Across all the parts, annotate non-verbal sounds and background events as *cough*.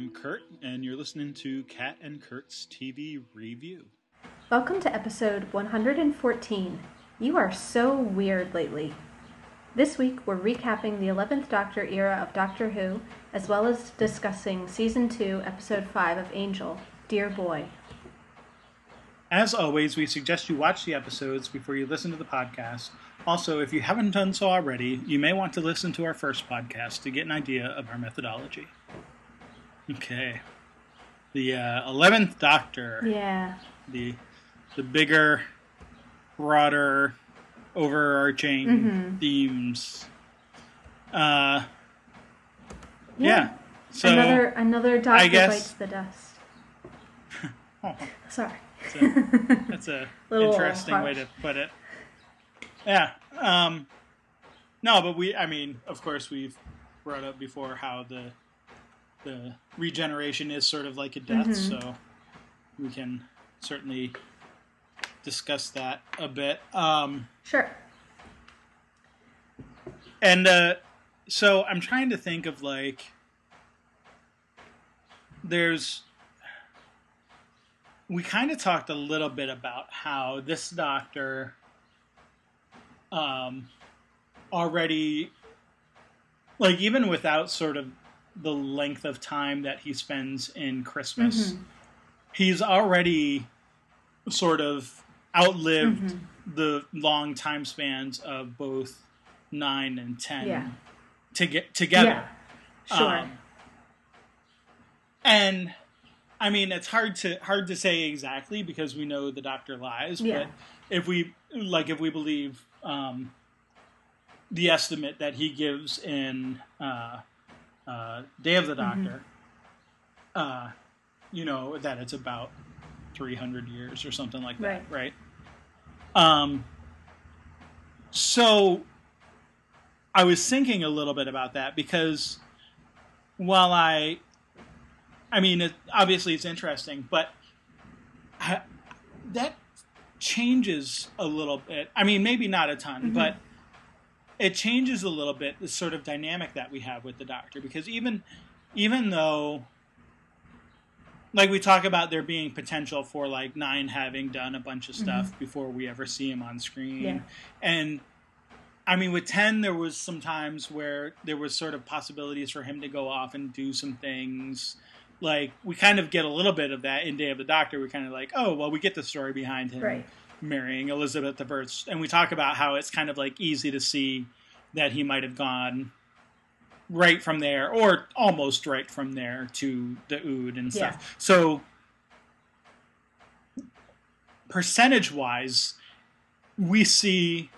I'm Kurt, and you're listening to Kat and Kurt's TV review. Welcome to episode 114. You are so weird lately. This week, we're recapping the 11th Doctor era of Doctor Who, as well as discussing Season 2, Episode 5 of Angel, Dear Boy. As always, we suggest you watch the episodes before you listen to the podcast. Also, if you haven't done so already, you may want to listen to our first podcast to get an idea of our methodology. Okay. The uh, 11th Doctor. Yeah. The, the bigger, broader, overarching Mhm. themes. Uh, yeah. So, another another Doctor guess- bites the dust. *laughs* Oh, Sorry. that's a, that's a *laughs* Little interesting way to put it. Yeah. Um, no, but we, I mean, of course, we've brought up before how the the regeneration is sort of like a death, Mhm. so we can certainly discuss that a bit. Um, Sure. and uh, so I'm trying to think of like there's we kind of talked a little bit about how this doctor um already like even without sort of the length of time that he spends in Christmas Mhm. he's already sort of outlived Mhm. the long time spans of both 9 and 10 Yeah. to get together Yeah. Sure. um, and I mean, it's hard to hard to say exactly because we know the doctor lies. Yeah. But if we like, if we believe um, the estimate that he gives in uh, uh, Day of the Mm-hmm. Doctor, uh, you know that it's about three hundred years or something like that, right? Um. So I was thinking a little bit about that because while I, I mean, it, obviously it's interesting, but I, that changes a little bit. I mean, maybe not a ton, Mhm. but it changes a little bit the sort of dynamic that we have with the Doctor because even, even though. Like we talk about there being potential for like nine having done a bunch of mm-hmm. stuff before we ever see him on screen, Yeah. and I mean, with ten, there was some times where there was sort of possibilities for him to go off and do some things. Like we kind of get a little bit of that in Day of the Doctor. We're kind of like, oh, well, we get the story behind him Right. Marrying Elizabeth the First, and we talk about how it's kind of like easy to see that he might have gone right from there, or almost right from there to the Ood and stuff. Yeah. So, percentage wise, we see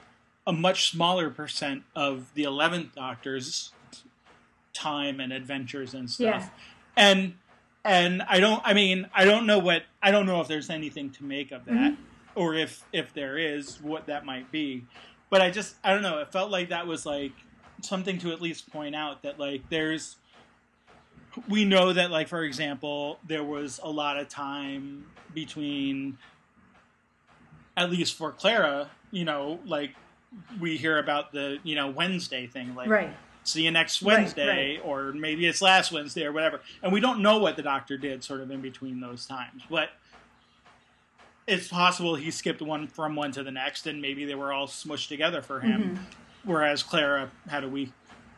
a much smaller percent of the 11th Doctor's time and adventures and stuff. Yeah. And and I don't I mean, I don't know what I don't know if there's anything to make of that Mhm. Or if if there is what that might be. But I just I don't know, it felt like that was like something to at least point out that like there's we know that like for example, there was a lot of time between at least for Clara, you know, like we hear about the, you know, Wednesday thing like Right. see you next Right, Wednesday, or maybe it's last Wednesday or whatever. And we don't know what the doctor did sort of in between those times. But it's possible he skipped one from one to the next, and maybe they were all smushed together for him, Mm-hmm. whereas Clara had a week,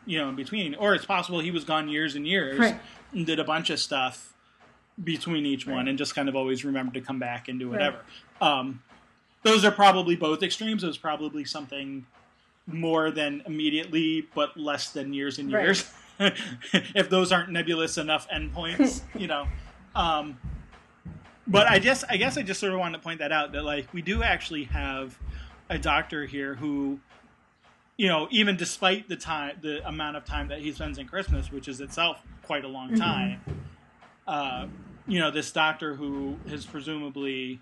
you know, in between. Or it's possible he was gone years and years Right. and did a bunch of stuff between each one and just kind of always remembered to come back and do Right. whatever. Um, those are probably both extremes. It was probably something more than immediately, but less than years and Right. years. *laughs* if those aren't nebulous enough endpoints, *laughs* you know. Um, but I guess I guess I just sort of wanted to point that out that like we do actually have a doctor here who, you know, even despite the time the amount of time that he spends in Christmas, which is itself quite a long Mhm. time, uh, you know, this doctor who is presumably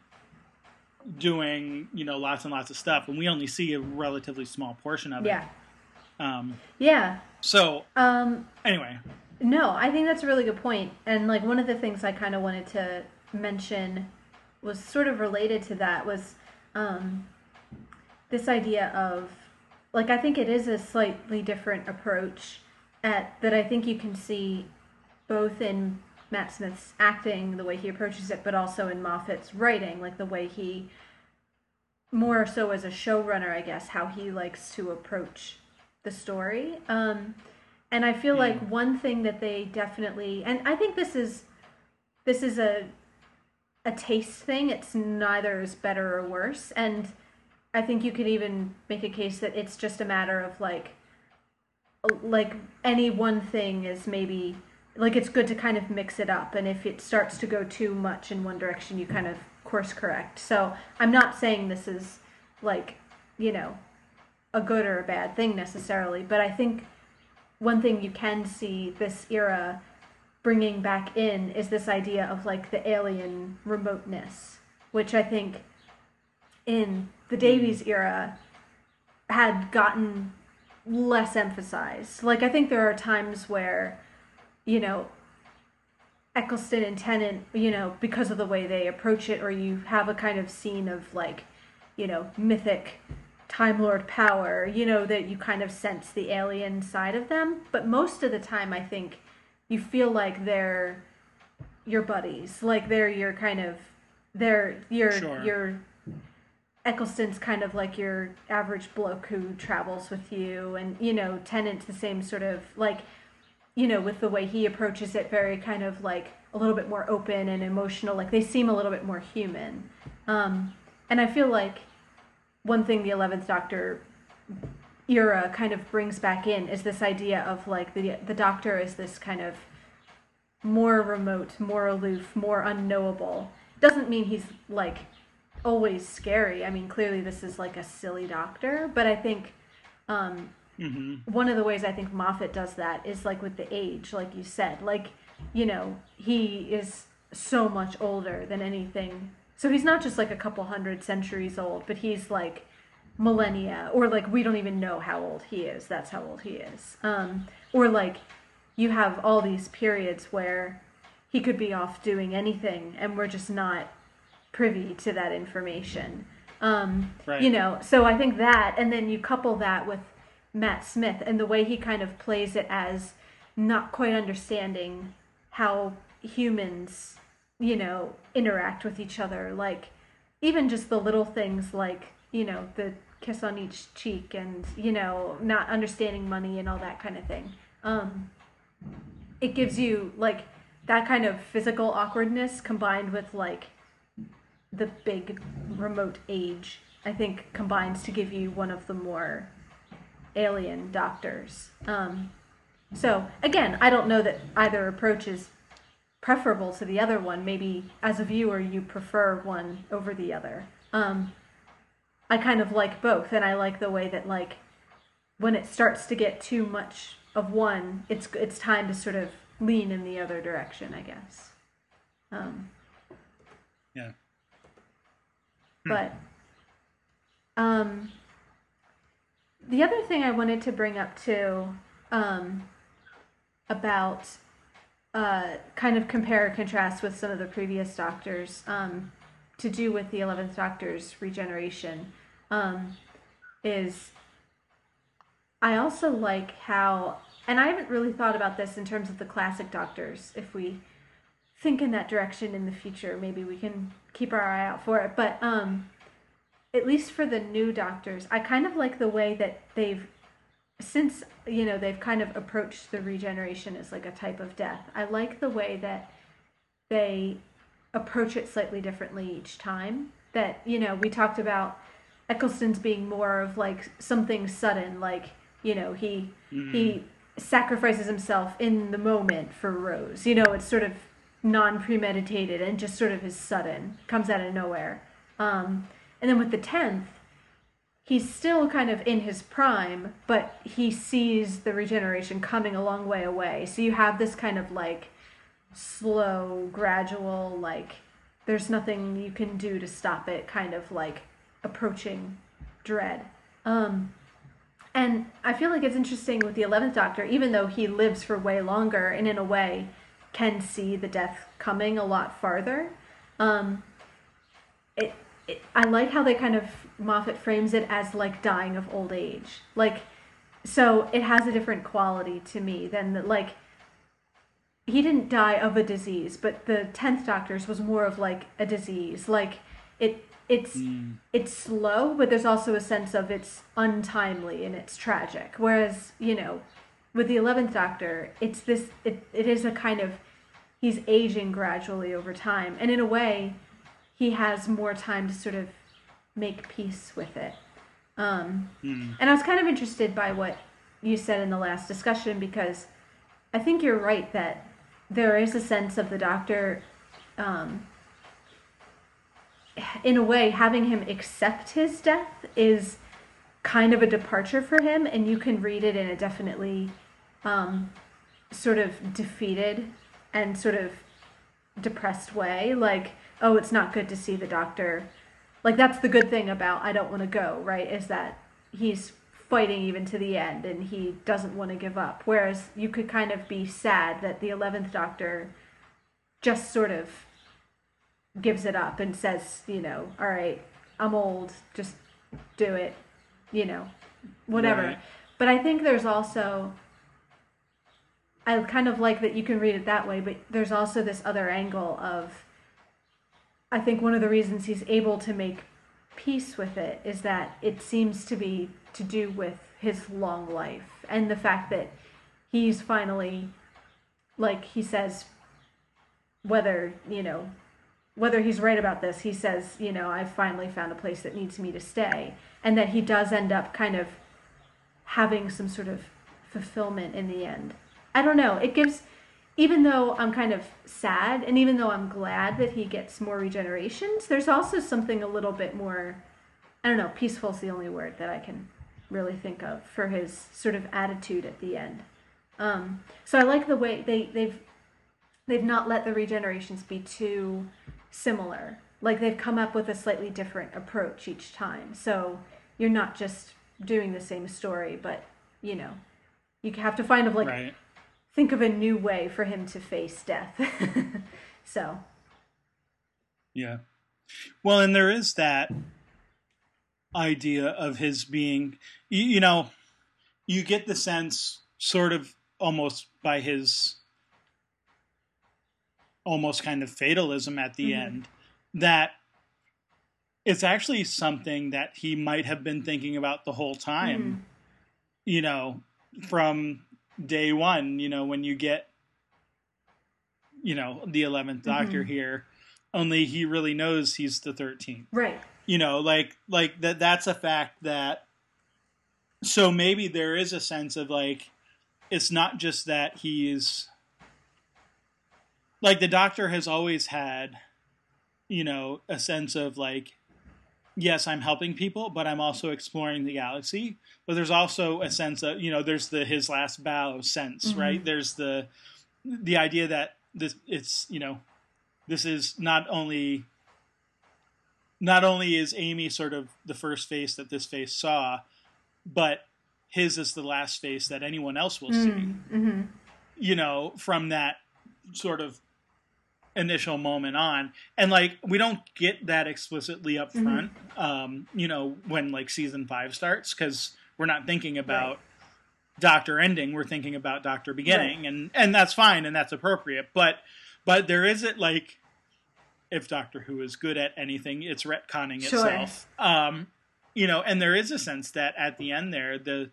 doing you know lots and lots of stuff, and we only see a relatively small portion of Yeah. it. Um, Yeah. so Um, anyway, No, I think that's a really good point. And like one of the things I kind of wanted to mention was sort of related to that was um, this idea of like I think it is a slightly different approach at that I think you can see both in Matt Smith's acting, the way he approaches it, but also in Moffat's writing, like the way he more so as a showrunner, I guess, how he likes to approach the story. Um, and I feel like one thing that they definitely, and I think this is this is a a taste thing. It's neither is better or worse, and I think you could even make a case that it's just a matter of like like any one thing is maybe like it's good to kind of mix it up. And if it starts to go too much in one direction you kind of course correct. So i'm not saying this is like you know a good or a bad thing necessarily. But i think one thing you can see this era bringing back in is this idea of like the alien remoteness which i think in the davies mm. era had gotten less emphasized like i think there are times where you know, Eccleston and Tennant, you know, because of the way they approach it, or you have a kind of scene of like, you know, mythic Time Lord power, you know, that you kind of sense the alien side of them. But most of the time, I think you feel like they're your buddies, like they're your kind of, they're your, sure. your, Eccleston's kind of like your average bloke who travels with you, and you know, Tennant's the same sort of like you know, with the way he approaches it, very kind of like a little bit more open and emotional. Like they seem a little bit more human. Um, and I feel like one thing the Eleventh Doctor era kind of brings back in is this idea of like the the Doctor is this kind of more remote, more aloof, more unknowable. Doesn't mean he's like always scary. I mean, clearly this is like a silly Doctor, but I think um, Mm-hmm. One of the ways I think Moffat does that is like with the age, like you said. Like, you know, he is so much older than anything. So he's not just like a couple hundred centuries old, but he's like millennia, or like we don't even know how old he is. That's how old he is. Um, or like you have all these periods where he could be off doing anything, and we're just not privy to that information. Um, right. You know, so I think that, and then you couple that with Matt Smith and the way he kind of plays it as not quite understanding how humans, you know, interact with each other. Like, even just the little things like, you know, the kiss on each cheek and, you know, not understanding money and all that kind of thing. Um, it gives you, like, that kind of physical awkwardness combined with, like, the big remote age, I think combines to give you one of the more alien doctors. Um, so again, I don't know that either approach is preferable to the other one. Maybe as a viewer, you prefer one over the other. Um, I kind of like both, and I like the way that like when it starts to get too much of one, it's it's time to sort of lean in the other direction, I guess. Um, yeah. But um, the other thing I wanted to bring up too um, about uh, kind of compare and contrast with some of the previous doctors um, to do with the 11th doctor's regeneration um, is I also like how, and I haven't really thought about this in terms of the classic doctors. If we think in that direction in the future, maybe we can keep our eye out for it. But um, at least for the new doctors, I kind of like the way that they've since you know they've kind of approached the regeneration as like a type of death. I like the way that they approach it slightly differently each time. That you know we talked about Eccleston's being more of like something sudden, like you know he mm-hmm. he sacrifices himself in the moment for Rose. You know it's sort of non premeditated and just sort of is sudden, comes out of nowhere. Um, and then with the 10th, he's still kind of in his prime, but he sees the regeneration coming a long way away. So you have this kind of like slow, gradual, like there's nothing you can do to stop it kind of like approaching dread. Um, and I feel like it's interesting with the 11th Doctor, even though he lives for way longer and in a way can see the death coming a lot farther. Um, it it, I like how they kind of Moffat frames it as like dying of old age. Like so it has a different quality to me than the, like he didn't die of a disease, but the tenth Doctor's was more of like a disease. Like it, it's Mm. it's slow, but there's also a sense of it's untimely and it's tragic. Whereas you know, with the eleventh Doctor, it's this. It it is a kind of he's aging gradually over time, and in a way, he has more time to sort of make peace with it. Um, Mm. and I was kind of interested by what you said in the last discussion because I think you're right that there is a sense of the doctor, um, in a way, having him accept his death is kind of a departure for him, and you can read it in a definitely um, sort of defeated and sort of depressed way. Like, oh, it's not good to see the doctor. Like, that's the good thing about I don't want to go, right? Is that he's fighting even to the end and he doesn't want to give up. Whereas you could kind of be sad that the 11th Doctor just sort of gives it up and says, you know, all right, I'm old, just do it, you know, whatever. Right. But I think there's also, I kind of like that you can read it that way, but there's also this other angle of, I think one of the reasons he's able to make peace with it is that it seems to be to do with his long life and the fact that he's finally, like he says, whether, you know, whether he's right about this, he says, you know, I've finally found a place that needs me to stay. And that he does end up kind of having some sort of fulfillment in the end. I don't know. It gives, even though I'm kind of sad and even though I'm glad that he gets more regenerations, there's also something a little bit more, I don't know, peaceful is the only word that I can really think of for his sort of attitude at the end. Um, so I like the way they, they've they've not let the regenerations be too similar. Like they've come up with a slightly different approach each time. So you're not just doing the same story, but you know, you have to find of like right. Think of a new way for him to face death. *laughs* so Yeah. Well, and there is that idea of his being, you, you know, you get the sense, sort of almost by his almost kind of fatalism at the Mhm. end, that it's actually something that he might have been thinking about the whole time, you know, from day one, you know, when you get, you know, the 11th Doctor Mhm. here, only he really knows he's the 13th right. you know like like that that's a fact that so maybe there is a sense of like it's not just that he's like the doctor has always had you know a sense of like yes i'm helping people but i'm also exploring the galaxy but there's also a sense of you know there's the his last bow sense Mhm. right there's the the idea that this it's you know this is not only not only is Amy sort of the first face that this face saw, but his is the last face that anyone else will see. Mm-hmm. You know, from that sort of initial moment on, and like we don't get that explicitly up Mhm. front. Um, you know, when like season five starts, because we're not thinking about. Doctor ending, we're thinking about Doctor beginning, and and that's fine and that's appropriate. But but there isn't like if Doctor Who is good at anything, it's retconning Sure. itself. Um, you know, and there is a sense that at the end there, the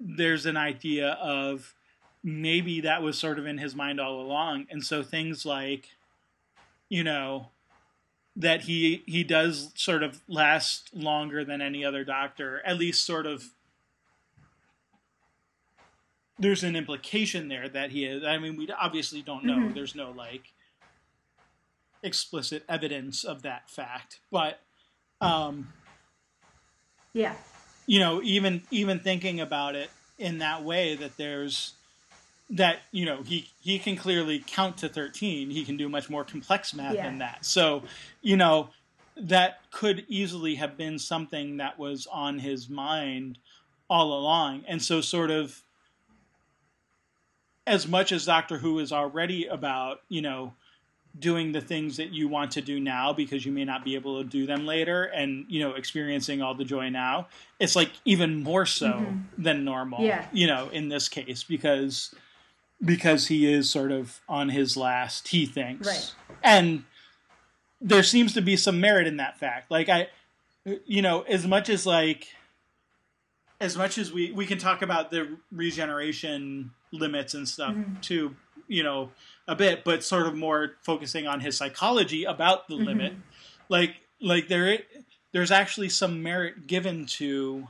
there's an idea of maybe that was sort of in his mind all along, and so things like, you know, that he he does sort of last longer than any other Doctor, at least sort of. There's an implication there that he is. I mean, we obviously don't know. Mhm. There's no like explicit evidence of that fact, but um, Yeah. you know, even even thinking about it in that way, that there's that you know he he can clearly count to thirteen. He can do much more complex math Yeah. than that. So you know that could easily have been something that was on his mind all along, and so sort of as much as Doctor Who is already about you know doing the things that you want to do now because you may not be able to do them later and you know experiencing all the joy now it's like even more so Mhm. than normal Yeah. you know in this case because because he is sort of on his last, he thinks. Right. And there seems to be some merit in that fact. Like I you know, as much as like as much as we we can talk about the regeneration limits and stuff Mhm. too, you know, a bit, but sort of more focusing on his psychology about the Mhm. limit. Like like there there's actually some merit given to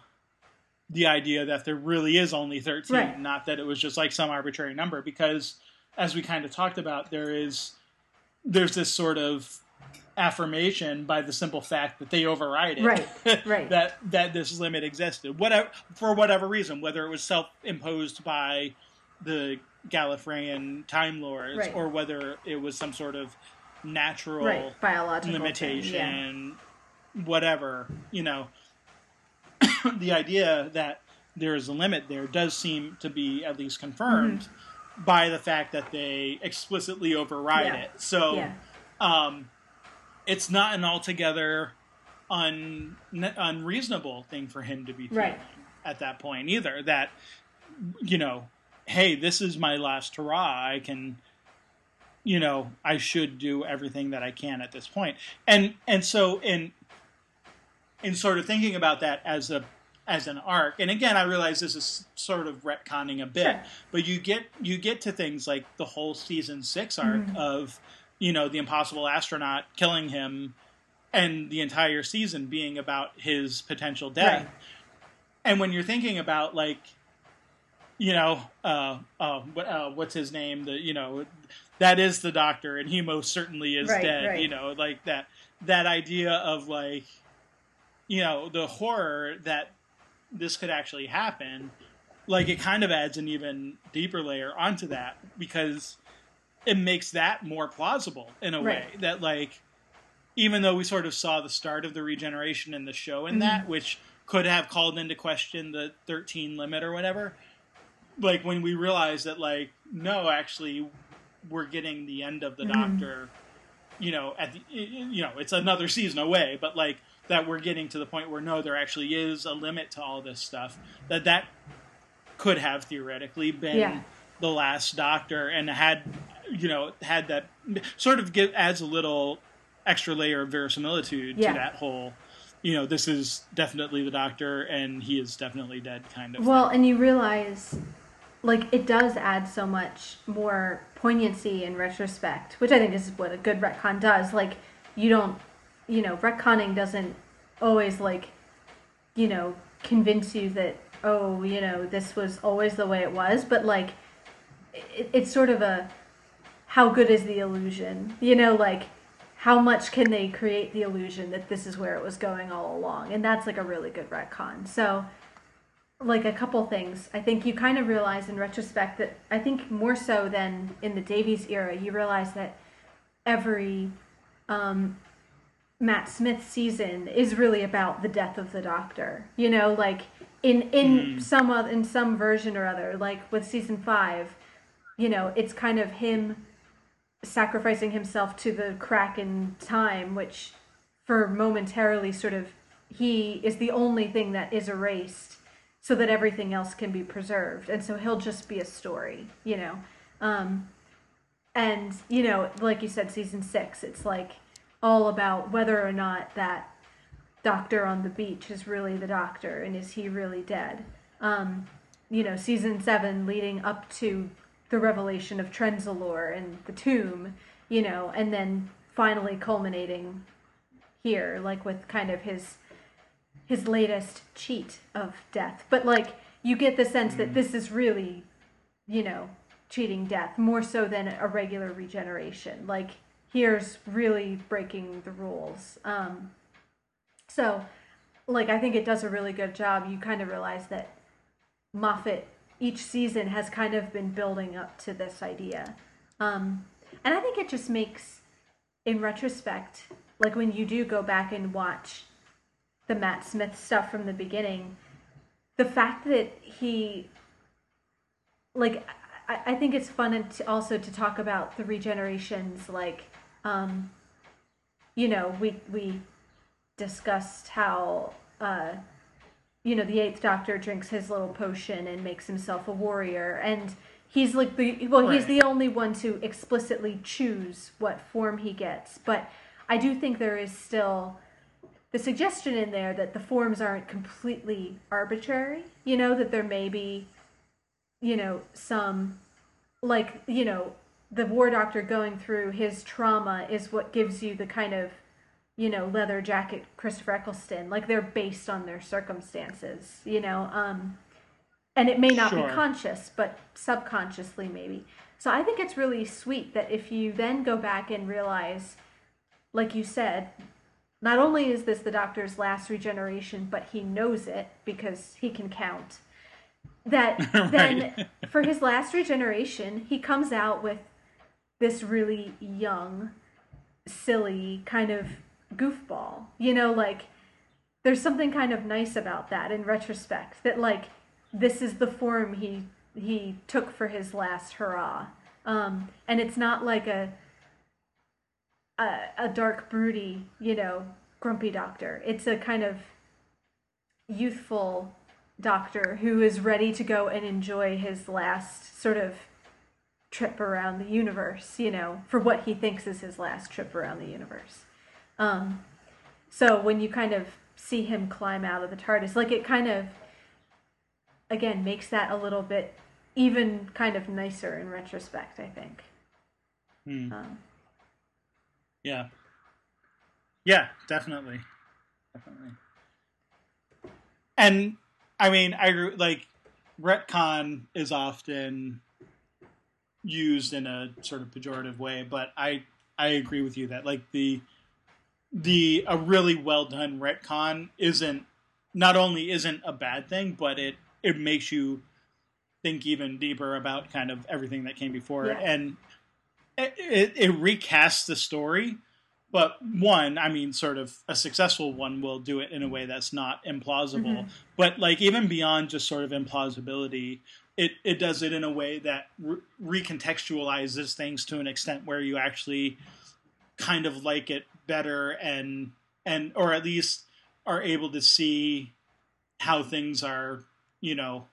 the idea that there really is only 13, Right. not that it was just like some arbitrary number because as we kind of talked about there is there's this sort of affirmation by the simple fact that they override it Right, *laughs* right. that that this limit existed whatever for whatever reason whether it was self-imposed by the Gallifreyan time lords Right. or whether it was some sort of natural right. Biological limitation yeah. whatever you know *coughs* the idea that there is a limit there does seem to be at least confirmed by the fact that they explicitly override Mm-hmm. Yeah. it so Yeah. um, it's not an altogether un, unreasonable thing for him to be feeling Right. at that point either. That you know, hey, this is my last hurrah. I can, you know, I should do everything that I can at this. And and so in in sort of thinking about that as a as an arc, and again, I realize this is sort of retconning a bit, Sure. but you get you get to things like the whole season six arc Mhm. of you know the impossible astronaut killing him and the entire season being about his potential death Right. and when you're thinking about like you know uh, uh, what, uh, what's his name the you know that is the doctor and he most certainly is Right, dead right. you know like that that idea of like you know the horror that this could actually happen like it kind of adds an even deeper layer onto that because it makes that more plausible in a way that like even though we sort of saw the start of the regeneration in the show in that which could have called into question the 13 limit or whatever like when we realized that like no actually we're getting the end of the Mhm. doctor you know at the you know it's another season away but like that we're getting to the point where no there actually is a limit to all this stuff that that could have theoretically been Yeah. the last doctor and had you know had that sort of give, adds a little extra layer of verisimilitude Yeah. to that whole you know this is definitely the doctor and he is definitely dead kind of Well, and you realize, like, it does add so much more poignancy in retrospect, which I think is what a good retcon does. Like, you don't, you know, retconning doesn't always, like, you know, convince you that, oh, you know, this was always the way it was, but, like, it, it's sort of a how good is the illusion? You know, like, how much can they create the illusion that this is where it was going all along? And that's like a really good retcon. So, like a couple things. I think you kind of realize in retrospect that I think more so than in the Davies era, you realize that every um, Matt Smith season is really about the death of the Doctor. You know, like in in Hmm. some oth- in some version or other, like with season five, you know, it's kind of him sacrificing himself to the crack in time, which for momentarily sort of he is the only thing that is erased so that everything else can be preserved. And so he'll just be a story, you know. Um, and, you know, like you said, season six, it's like all about whether or not that doctor on the beach is really the doctor and is he really dead. Um, you know, season seven leading up to the revelation of Trenzalore and the tomb, you know, and then finally culminating here, like with kind of his his latest cheat of death. But like you get the sense that this is really, you know, cheating death more so than a regular regeneration. Like here's really breaking the rules. Um, so, like I think it does a really good job. You kind of realize that Moffat each season has kind of been building up to this idea. Um, and I think it just makes, in retrospect, like when you do go back and watch the Matt Smith stuff from the beginning, the fact that he, like, I, I think it's fun to also to talk about the regenerations, like, um, you know, we we discussed how uh, you know the Eighth Doctor drinks his little potion and makes himself a warrior, and he's like the well, he's the only one to explicitly choose what form he gets. But I do think there is still the suggestion in there that the forms aren't completely arbitrary. You know that there may be, you know, some like you know the war doctor going through his trauma is what gives you the kind of you know leather jacket christopher eccleston. Like they're based on their circumstances you know um and it may not Sure. be conscious but subconsciously maybe. So i think it's really sweet that if you then go back and realize like you said not only is this the doctor's last regeneration but he knows it because he can count that *laughs* then for his last regeneration he comes out with this really young silly kind of goofball you know like there's something kind of nice about that in retrospect that like this is the form he he took for his last hurrah. Um and it's not like a a, a dark broody you know grumpy doctor. It's a kind of youthful doctor who is ready to go and enjoy his last sort of trip around the universe, you know, for what he thinks is his last trip around the universe. Um, so when you kind of see him climb out of the TARDIS, like it kind of, again, makes that a little bit even kind of nicer in retrospect, I think. Hmm. Um, Yeah. Yeah, definitely. Definitely. And I mean, I like retcon is often used in a sort of pejorative way, but I I agree with you that like the the a really well done retcon isn't not only isn't a bad thing, but it it makes you think even deeper about kind of everything that came before it Yeah. and it, it, it recasts the story but one i mean sort of a successful one will do it in a way that's not implausible Mhm. but like even beyond just sort of implausibility it, it does it in a way that re- recontextualizes things to an extent where you actually kind of like it better and and or at least are able to see how things are you know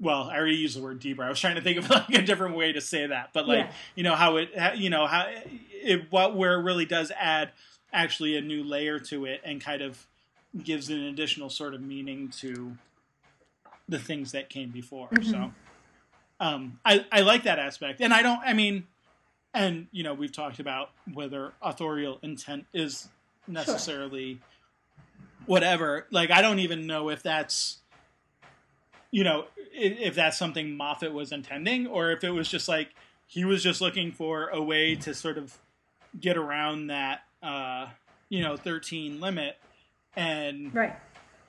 well i already used the word deeper i was trying to think of *laughs* like a different way to say that but like Yeah. you know how it how- you know how it what where it really does add actually a new layer to it and kind of gives an additional sort of meaning to the things that came before Mhm. so um i i like that aspect and i don't i mean and you know we've talked about whether authorial intent is necessarily whatever like i don't even know if that's you know if that's something moffat was intending or if it was just like he was just looking for a way to sort of get around that uh you know 13 limit and right.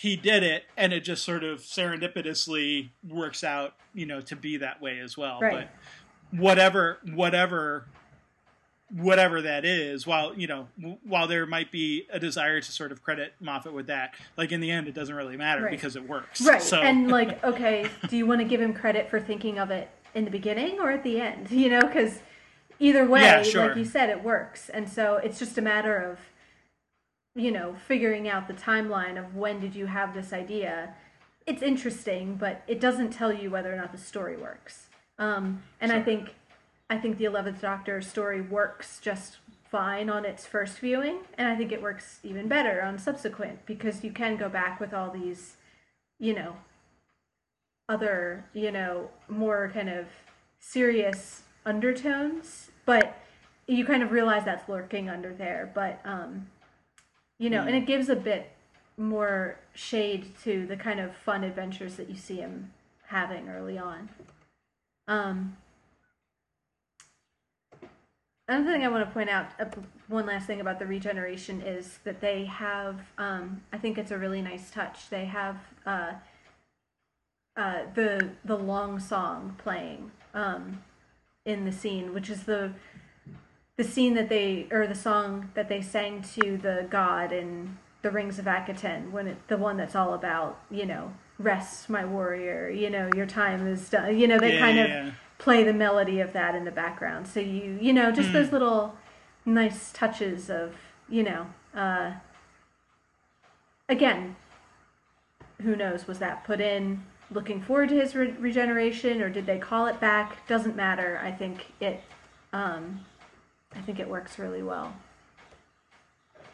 He did it and it just sort of serendipitously works out you know to be that way as well Right. but whatever whatever whatever that is while you know while there might be a desire to sort of credit moffat with that like in the end it doesn't really matter Right. because it works Right. so And *laughs* like, okay, do you want to give him credit for thinking of it in the beginning or at the end? *laughs* You know, because either way, Yeah, sure. like you said, it works. And so it's just a matter of, you know, figuring out the timeline of when did you have this idea. It's interesting, but it doesn't tell you whether or not the story works. Um, and I think, I think the Eleventh Doctor story works just fine on its first viewing, and I think it works even better on subsequent because you can go back with all these, you know, other, you know, more kind of serious undertones, but you kind of realize that's lurking under there. But, um, you know, and it gives a bit more shade to the kind of fun adventures that you see him having early on. Um, another thing I want to point out, uh, one last thing about the regeneration is that they have, um, I think it's a really nice touch. They have uh, uh, the the long song playing um, in the scene, which is the the scene that they or the song that they sang to the god in the Rings of Akhaten when it the one that's all about you know rest my warrior you know your time is done you know they Yeah, kind yeah, of play the melody of that in the background so you you know just Hmm. those little nice touches of you know uh again who knows was that put in looking forward to his re- regeneration or did they call it back? Doesn't matter. I think it, um, I think it works really well.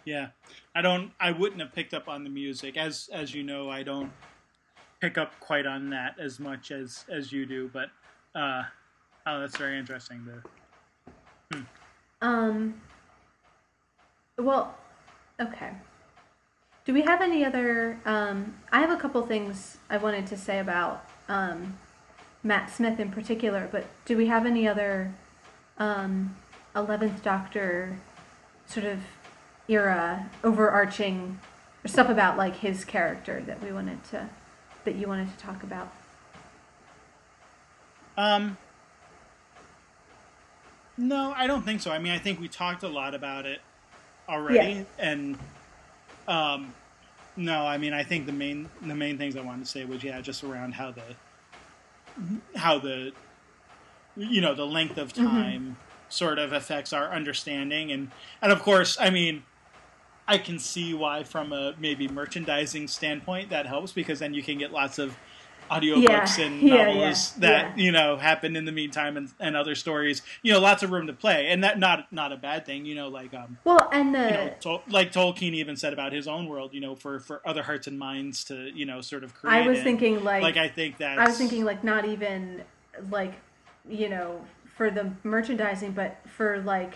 Yeah, I don't. I wouldn't have picked up on the music, as as you know, I don't pick up quite on that as much as as you do. But uh, oh, that's very interesting. To... Hmm. Um. Well, okay. Do we have any other? Um, I have a couple things I wanted to say about um, Matt Smith in particular, but do we have any other um, Eleventh Doctor sort of era overarching stuff about like his character that we wanted to that you wanted to talk about? Um. No, I don't think so. I mean, I think we talked a lot about it already, yeah. and um, no, I mean, I think the main the main things I wanted to say was yeah, just around how the how the you know the length of mm-hmm. time. Sort of affects our understanding, and and of course, I mean, I can see why from a maybe merchandising standpoint that helps because then you can get lots of audiobooks yeah. and novels yeah, yeah, that you know happen in the meantime and, and other stories. You know lots of room to play. And that not not a bad thing you know like um well and the you know, Tol- like Tolkien even said about his own world you know for for other hearts and minds to you know sort of create I was thinking like like I think that I was thinking like not even like you know for the merchandising but for like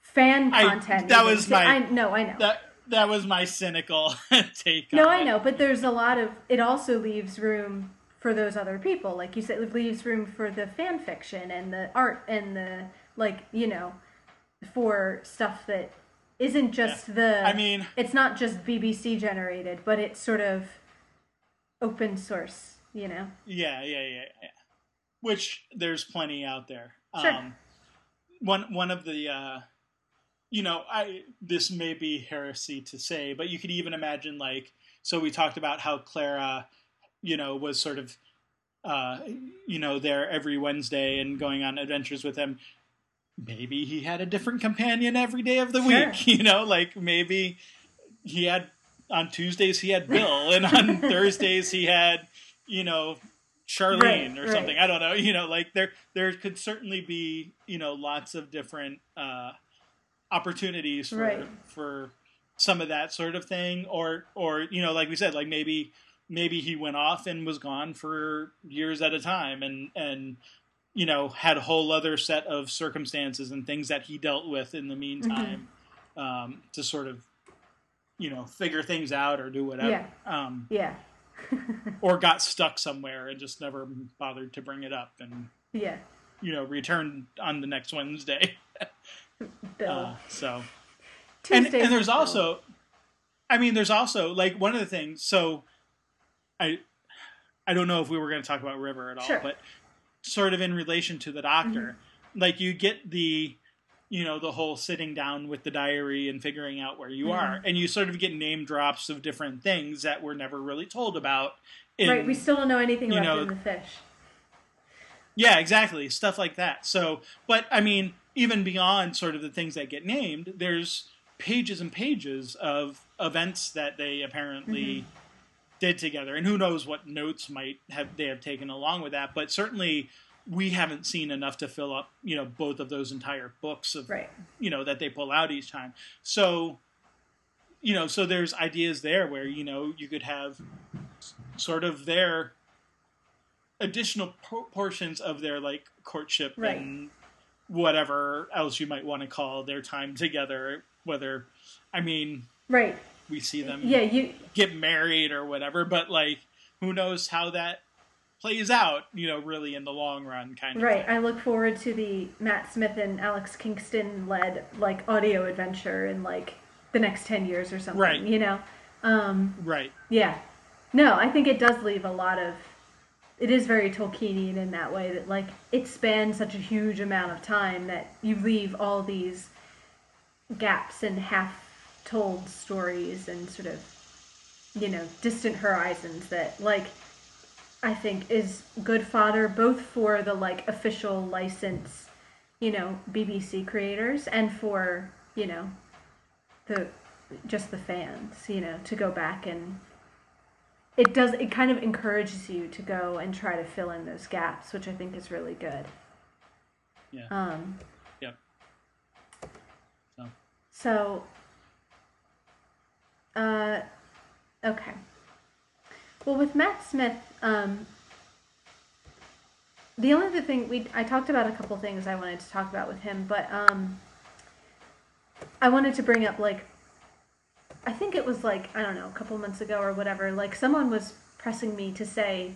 fan content I, that was my I no I know that that was my cynical *laughs* take. No, I know, but there's a lot of. It also leaves room for those other people, like you said. It leaves room for the fan fiction and the art and the like. You know, for stuff that isn't just yeah. the. I mean, it's not just BBC generated, but it's sort of open source. You know. Yeah, yeah, yeah, yeah. Which there's plenty out there. Sure. Um, one one of the. Uh, you know, I this may be heresy to say, but you could even imagine like so we talked about how Clara, you know, was sort of uh, you know, there every Wednesday and going on adventures with him. Maybe he had a different companion every day of the sure. week, *laughs* you know, like maybe he had on Tuesdays he had Bill and on *laughs* Thursdays he had, you know, Charlene right, or something. I don't know, *laughs* you know, like there there could certainly be, you know, lots of different uh opportunities for right. for some of that sort of thing or or you know like we said like maybe maybe he went off and was gone for years at a time and and you know had a whole other set of circumstances and things that he dealt with in the meantime mm-hmm. um, to sort of you know figure things out or do whatever yeah, um, yeah. *laughs* or got stuck somewhere and just never bothered to bring it up and yeah you know returned on the next wednesday *laughs* Uh, so, and, and there's also, I mean, there's also like one of the things. So, I, I don't know if we were going to talk about River at all, sure. but sort of in relation to the Doctor, mm-hmm. like you get the, you know, the whole sitting down with the diary and figuring out where you mm-hmm. are, and you sort of get name drops of different things that were never really told about. In, right, we still don't know anything about know, the fish. Yeah, exactly, stuff like that. So, but I mean, even beyond sort of the things that get named, there's pages and pages of events that they apparently mm-hmm. did together, and who knows what notes might have they have taken along with that. But certainly, we haven't seen enough to fill up, you know, both of those entire books of, right. you know, that they pull out each time. So, you know, so there's ideas there where you know you could have sort of their additional portions of their like courtship right. and whatever else you might want to call their time together. Whether, I mean, right, we see them, yeah, you get married or whatever, but like, who knows how that plays out? You know, really in the long run, kind of. Right. Thing. I look forward to the Matt Smith and Alex Kingston led like audio adventure in like the next ten years or something. Right. You know. Um, right. Yeah. No, I think it does leave a lot of it is very Tolkienian in that way that like it spans such a huge amount of time that you leave all these gaps and half told stories and sort of you know distant horizons that like I think is good fodder both for the like official license you know BBC creators and for you know the just the fans you know to go back and it does it kind of encourages you to go and try to fill in those gaps, which I think is really good. Yeah. Um, Yep. So so, uh, okay. Well, with Matt Smith, um, the only other thing we I talked about a couple things I wanted to talk about with him, but um, I wanted to bring up like I think it was like I don't know a couple months ago or whatever. Like someone was pressing me to say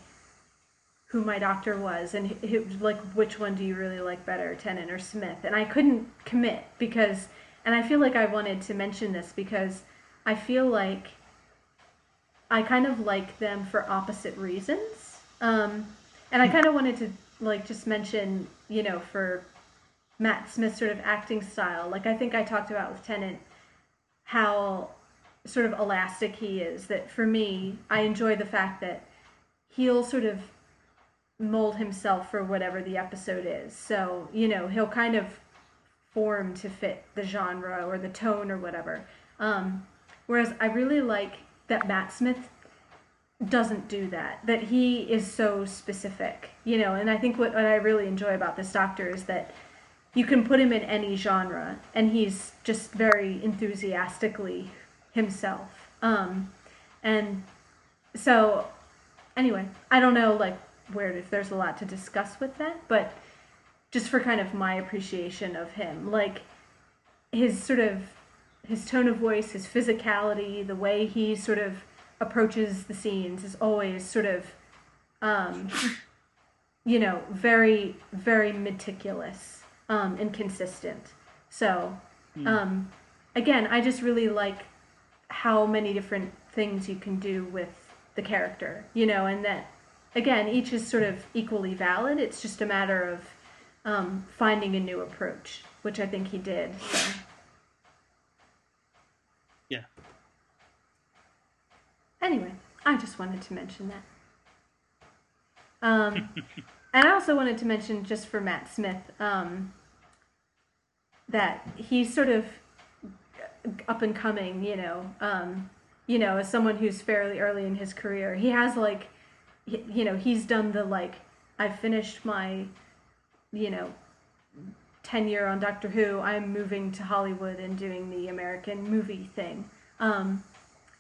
who my doctor was and who, like which one do you really like better, Tennant or Smith? And I couldn't commit because, and I feel like I wanted to mention this because I feel like I kind of like them for opposite reasons. Um, and I kind of wanted to like just mention, you know, for Matt Smith's sort of acting style. Like I think I talked about with Tennant how sort of elastic he is. That for me, I enjoy the fact that he'll sort of mold himself for whatever the episode is. So, you know, he'll kind of form to fit the genre or the tone or whatever. Um, whereas I really like that Matt Smith doesn't do that, that he is so specific, you know, and I think what, what I really enjoy about this doctor is that you can put him in any genre and he's just very enthusiastically himself. Um, and so, anyway, I don't know, like, where if there's a lot to discuss with that, but just for kind of my appreciation of him, like his sort of his tone of voice, his physicality, the way he sort of approaches the scenes is always sort of, um, *laughs* you know, very very meticulous um, and consistent. So, um, again, I just really like how many different things you can do with the character, you know, and that again, each is sort of equally valid. It's just a matter of um, finding a new approach, which I think he did. So. Anyway, I just wanted to mention that. Um, *laughs* and I also wanted to mention, just for Matt Smith, um, that he's sort of up and coming, you know, um, you know, as someone who's fairly early in his career. He has like, you know, he's done the like, I finished my, you know, tenure on Doctor Who. I'm moving to Hollywood and doing the American movie thing. Um,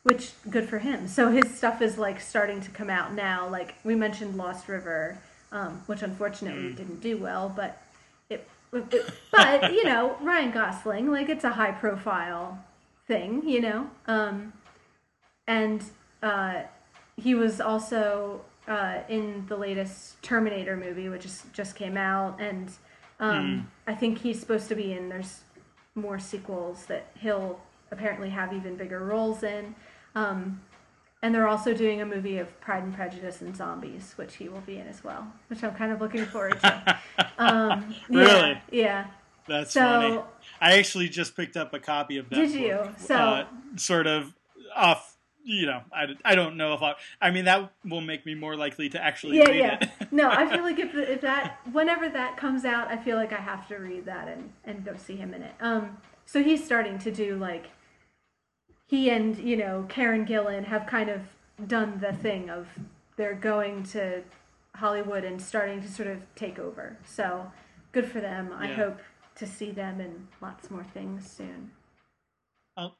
which good for him. So his stuff is like starting to come out now. Like we mentioned Lost River, um, which unfortunately didn't do well, but it, it- but you know *laughs* Ryan Gosling, like it's a high profile thing, you know, um, and uh, he was also uh, in the latest Terminator movie, which is, just came out, and um, I think he's supposed to be in. There's more sequels that he'll apparently have even bigger roles in. Um, and they're also doing a movie of Pride and Prejudice and Zombies, which he will be in as well, which I'm kind of looking forward to. *laughs* um, yeah, Really? Yeah. That's So- funny. I actually just picked up a copy of that. Did book, you? So- uh, sort of off. You know, I, I don't know if I. I mean, that will make me more likely to actually Yeah, read yeah. it. *laughs* no, I feel like if, if that, whenever that comes out, I feel like I have to read that and, and go see him in it. Um, so he's starting to do like, he and, you know, Karen Gillan have kind of done the thing of they're going to Hollywood and starting to sort of take over. So good for them. I Yeah. hope to see them in lots more things soon.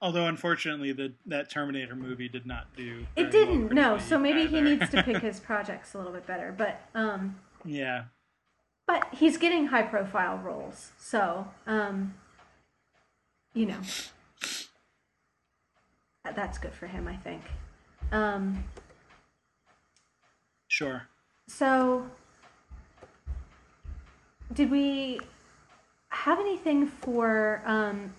Although, unfortunately, the that Terminator movie did not do. It didn't, no. So maybe he needs to pick *laughs* his projects a little bit better. But um, yeah, but he's getting high profile roles so um you know that's good for him i think. Um sure. so did we have anything for um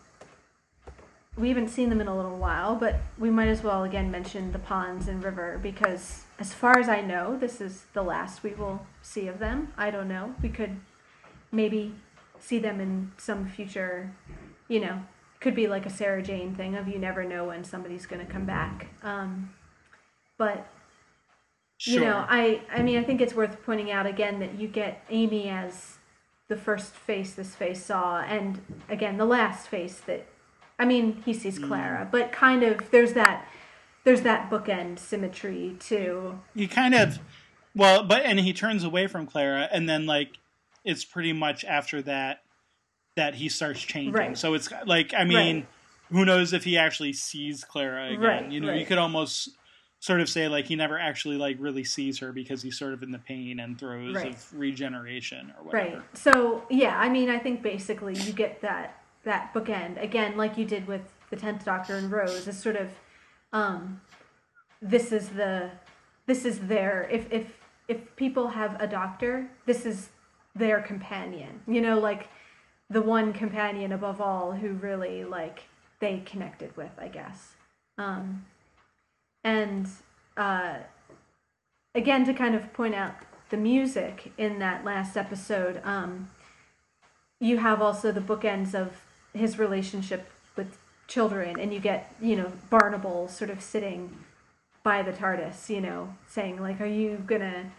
we haven't seen them in a little while but we might as well again mention the ponds and river because as far as i know this is the last we will see of them. I don't know. We could maybe see them in some future you know could be like a sarah jane thing of you never know when somebody's going to come back um but Sure. you know i i mean i think it's worth pointing out again that you get amy as the first face this face saw and again the last face that i mean he sees clara but kind of there's that there's that bookend symmetry too. He kind of well, but and he turns away from Clara, and then like it's pretty much after that that he starts changing. Right. So it's like I mean, Right. who knows if he actually sees Clara again? Right, you know, you could almost sort of say like he never actually like really sees her because he's sort of in the pain and throes of regeneration or whatever. Right. So yeah, I mean, I think basically you get that that bookend again, like you did with the Tenth Doctor and Rose. Is sort of, um, this is the, this is their if if if people have a doctor, this is their companion. You know, like the one companion above all who really like they connected with, I guess. Um, and uh, again, to kind of point out the music in that last episode, um, you have also the bookends of his relationship with children, and you get, you know, Barnable sort of sitting by the TARDIS, you know, saying like, "Are you gonna,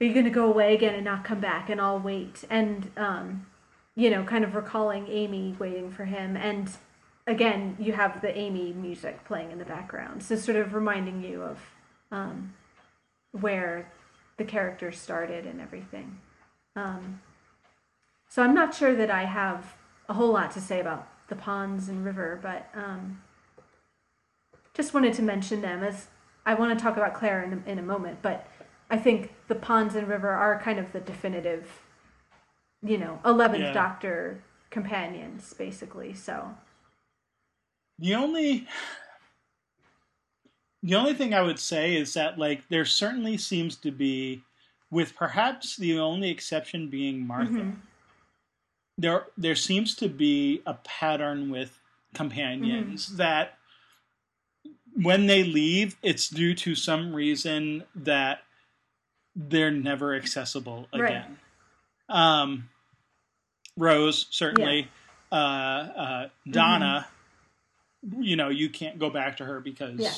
are you gonna go away again and not come back?" And I'll wait, and um, you know, kind of recalling Amy waiting for him, and again, you have the Amy music playing in the background, so sort of reminding you of um, where the characters started and everything. Um, so I'm not sure that I have a whole lot to say about the ponds and river, but um, just wanted to mention them as I want to talk about Clara in a, in a moment. But I think the ponds and river are kind of the definitive, you know, eleventh Yeah. Doctor companions, basically. So The only the only thing I would say is that like there certainly seems to be with perhaps the only exception being Martha. Mhm. There there seems to be a pattern with companions Mm-hmm. that when they leave it's due to some reason that they're never accessible again. Right. again. Um Rose certainly. Uh uh Donna you know you can't go back to her because Yeah.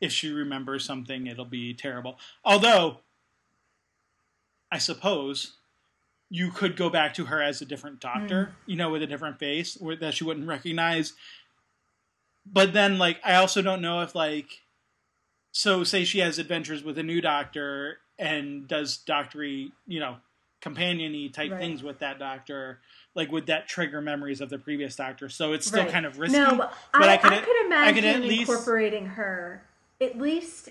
if she remembers something it'll be terrible. Although i suppose you could go back to her as a different doctor you know with a different face or that she wouldn't recognize. But then like i also don't know if like so say she has adventures with a new doctor and does doctory you know companion-y type Right. things with that doctor like would that trigger memories of the previous doctor so it's still Right. kind of risky No, but, but I, I could I at- could I imagine could at least- incorporating her at least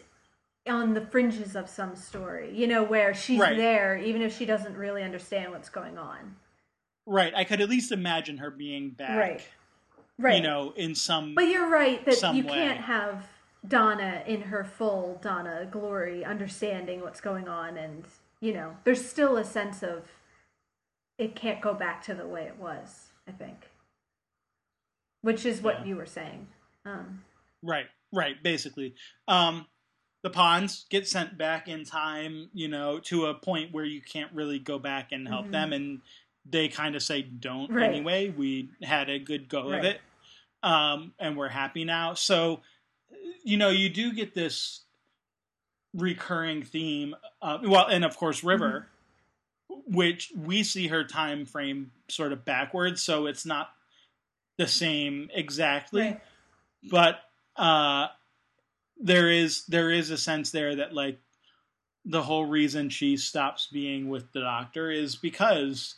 on the fringes of some story. You know, where she's Right. there even if she doesn't really understand what's going on. Right. I could at least imagine her being back. Right. Right. You know, in some. But you're right that you way. can't have Donna in her full Donna glory, understanding what's going on, and you know, there's still a sense of it can't go back to the way it was. I think, which is what Yeah. you were saying. Um, Right. Right. Basically, um, the Ponds get sent back in time. You know, to a point where you can't really go back and help Mhm. them, and they kind of say, "Don't Right. anyway." We had a good go Right. of it, um, and we're happy now. So, you know, you do get this recurring theme. Uh, well, and of course, River, which we see her time frame sort of backwards, so it's not the same exactly right. but uh there is there is a sense there that like the whole reason she stops being with the doctor is because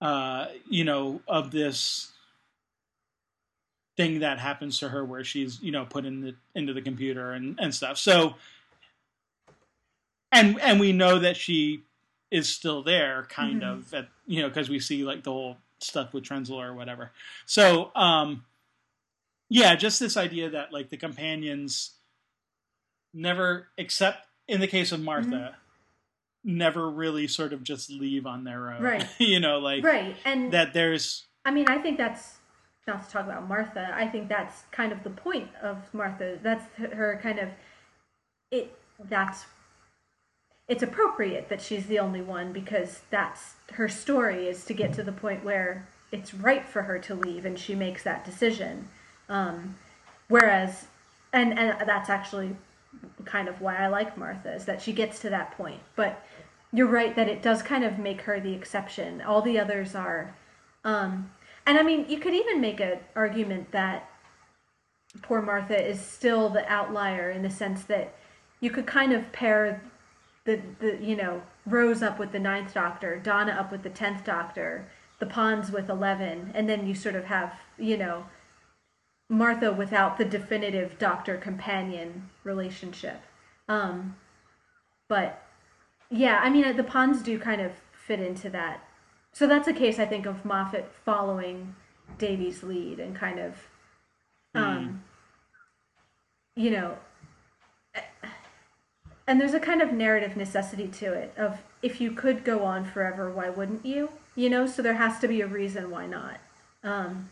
uh you know of this thing that happens to her where she's you know put in the into the computer and and stuff so and and we know that she is still there kind Mhm. of at you know because we see like the whole stuff with Trenzalore or whatever so um yeah, just this idea that like the companions never, except in the case of Martha, never really sort of just leave on their own. Right. *laughs* you know, like Right. And that. There's I mean, I think that's not to talk about Martha. I think that's kind of the point of Martha. That's her kind of it. That's it's appropriate that she's the only one because that's her story is to get to the point where it's right for her to leave and she makes that decision. Um, whereas, and and that's actually kind of why I like Martha is that she gets to that point. But you're right that it does kind of make her the exception. All the others are. Um, and I mean, you could even make an argument that poor Martha is still the outlier in the sense that you could kind of pair the, the you know Rose up with the ninth Doctor, Donna up with the tenth Doctor, the Ponds with eleven, and then you sort of have you know Martha without the definitive Doctor companion relationship. Um, but yeah, I mean the Ponds do kind of fit into that. So that's a case I think of Moffat following Davies' lead and kind of, um, mm. you know, and there's a kind of narrative necessity to it of if you could go on forever, why wouldn't you? You know, so there has to be a reason why not. Um,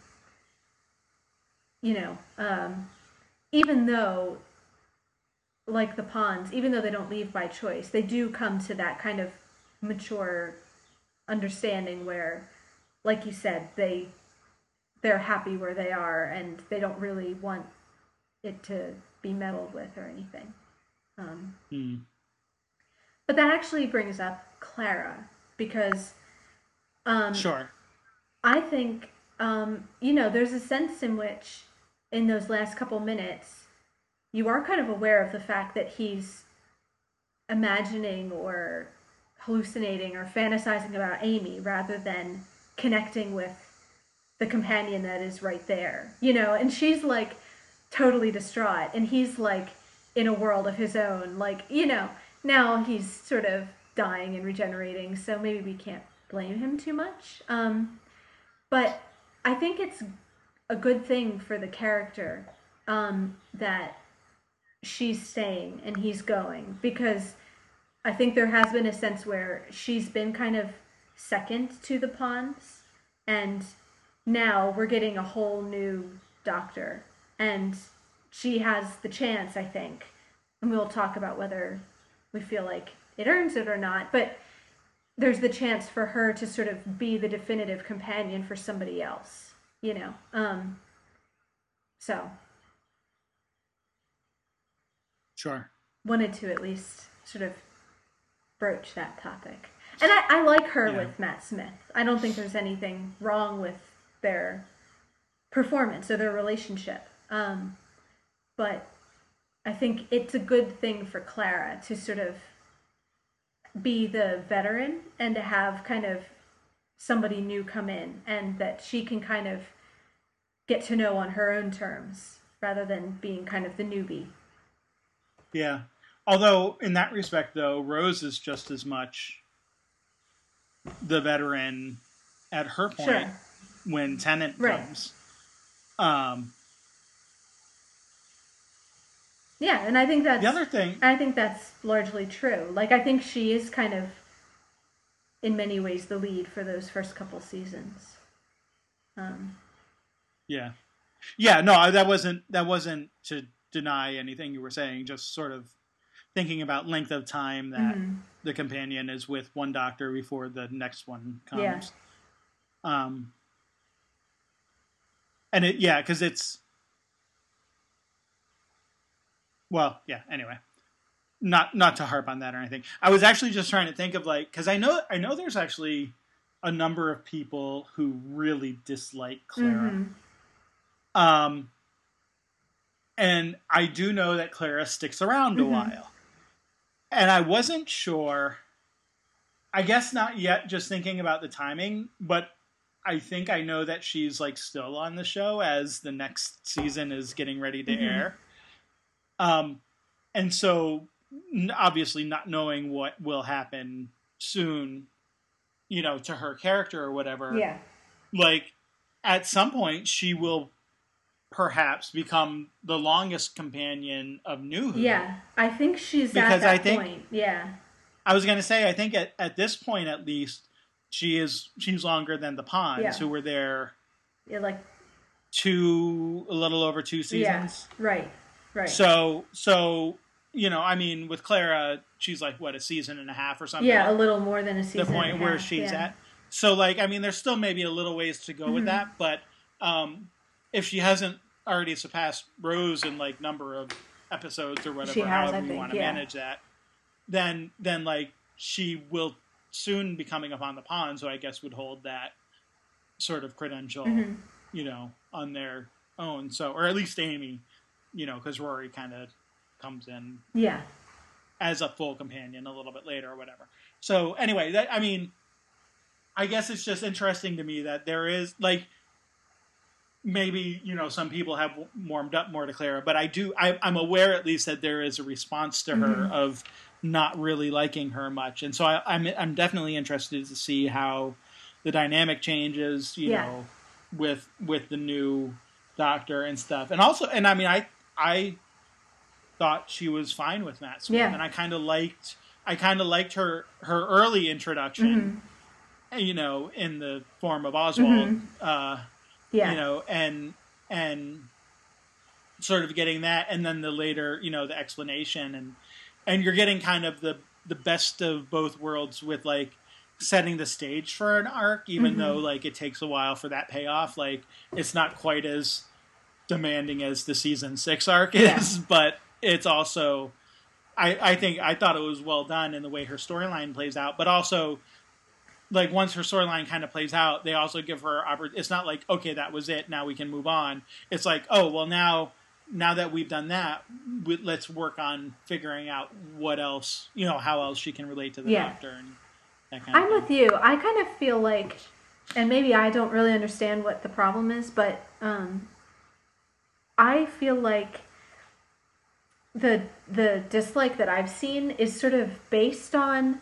you know, um, even though, like the Ponds, even though they don't leave by choice, they do come to that kind of mature understanding where, like you said, they they're happy where they are and they don't really want it to be meddled with or anything. Um, mm. But that actually brings up Clara because. Um, sure. I think, um, you know, there's a sense in which, in those last couple minutes, you are kind of aware of the fact that he's imagining or hallucinating or fantasizing about Amy rather than connecting with the companion that is right there, you know, and she's like totally distraught and he's like in a world of his own, like, you know, now he's sort of dying and regenerating, so maybe we can't blame him too much. Um, but I think it's a good thing for the character um, that she's staying and he's going because I think there has been a sense where she's been kind of second to the Ponds, and now we're getting a whole new doctor, and she has the chance, I think, and we'll talk about whether we feel like it earns it or not, but there's the chance for her to sort of be the definitive companion for somebody else, you know. Um, so, sure. Wanted to at least sort of broach that topic. And I, I like her yeah. with Matt Smith. I don't think there's anything wrong with their performance or their relationship. Um, but I think it's a good thing for Clara to sort of be the veteran and to have kind of somebody new come in and that she can kind of get to know on her own terms rather than being kind of the newbie. Yeah. Although in that respect, though, Rose is just as much the veteran at her point sure. when Tennant right. comes. Um, yeah, and I think that's the other thing. I think that's largely true. Like I think she is kind of, in many ways, the lead for those first couple seasons. Um, yeah, yeah. No, that wasn't that wasn't to deny anything you were saying. Just sort of thinking about length of time that mm-hmm. the companion is with one doctor before the next one comes. Yeah. Um, and it yeah, because it's well, yeah. Anyway, not not to harp on that or anything. I was actually just trying to think of like because I know I know there's actually a number of people who really dislike Clara. Mm-hmm. Um, and I do know that Clara sticks around mm-hmm. a while and I wasn't sure. I guess not yet. Just thinking about the timing, but I think I know that she's like still on the show as the next season is getting ready to mm-hmm. air. Um, and so obviously not knowing what will happen soon, you know, to her character or whatever. Yeah. Like at some point she will perhaps become the longest companion of New Who. Yeah, I think she's because I think, point. Yeah. I was going to say, I think at, at this point at least, she is she's longer than the Ponds, yeah. who were there. Yeah, like two, a little over two seasons. Yeah, right, right. So, so you know, I mean, with Clara, she's like what a season and a half or something. Yeah, a little more than a season. The point where half, she's yeah. at. So, like, I mean, there's still maybe a little ways to go mm-hmm. with that, but um, if she hasn't already surpassed Rose in like number of episodes or whatever, has, however you want to yeah. manage that, then then like she will soon be coming up on the pond, so I guess would hold that sort of credential, mm-hmm. you know, on their own. So, or at least Amy, you know, because Rory kind of comes in Yeah. as a full companion a little bit later or whatever. So anyway, that I mean, I guess it's just interesting to me that there is like maybe you know some people have warmed up more to Clara, but I do I, I'm aware at least that there is a response to her Mhm. of not really liking her much, and so I, I'm I'm definitely interested to see how the dynamic changes, you Yeah. know, with with the new doctor and stuff, and also and I mean I I thought she was fine with Matt Smith, Yeah. and I kind of liked I kind of liked her her early introduction, Mhm. you know, in the form of Oswald, Mhm. uh, Yeah. you know, and and sort of getting that, and then the later, you know, the explanation, and and you're getting kind of the the best of both worlds with like setting the stage for an arc, even Mhm. though like it takes a while for that payoff. Like it's not quite as demanding as the season six arc Yeah. is, *laughs* but it's also. I, I think I thought it was well done in the way her storyline plays out, but also like once her storyline kind of plays out, they also give her oppor- it's not like okay that was it now we can move on. It's like oh well now now that we've done that, we, let's work on figuring out what else you know how else she can relate to the Yeah. doctor and that kind of. I'm with you. I kind of feel like, and maybe I don't really understand what the problem is, but um, I feel like the the dislike that I've seen is sort of based on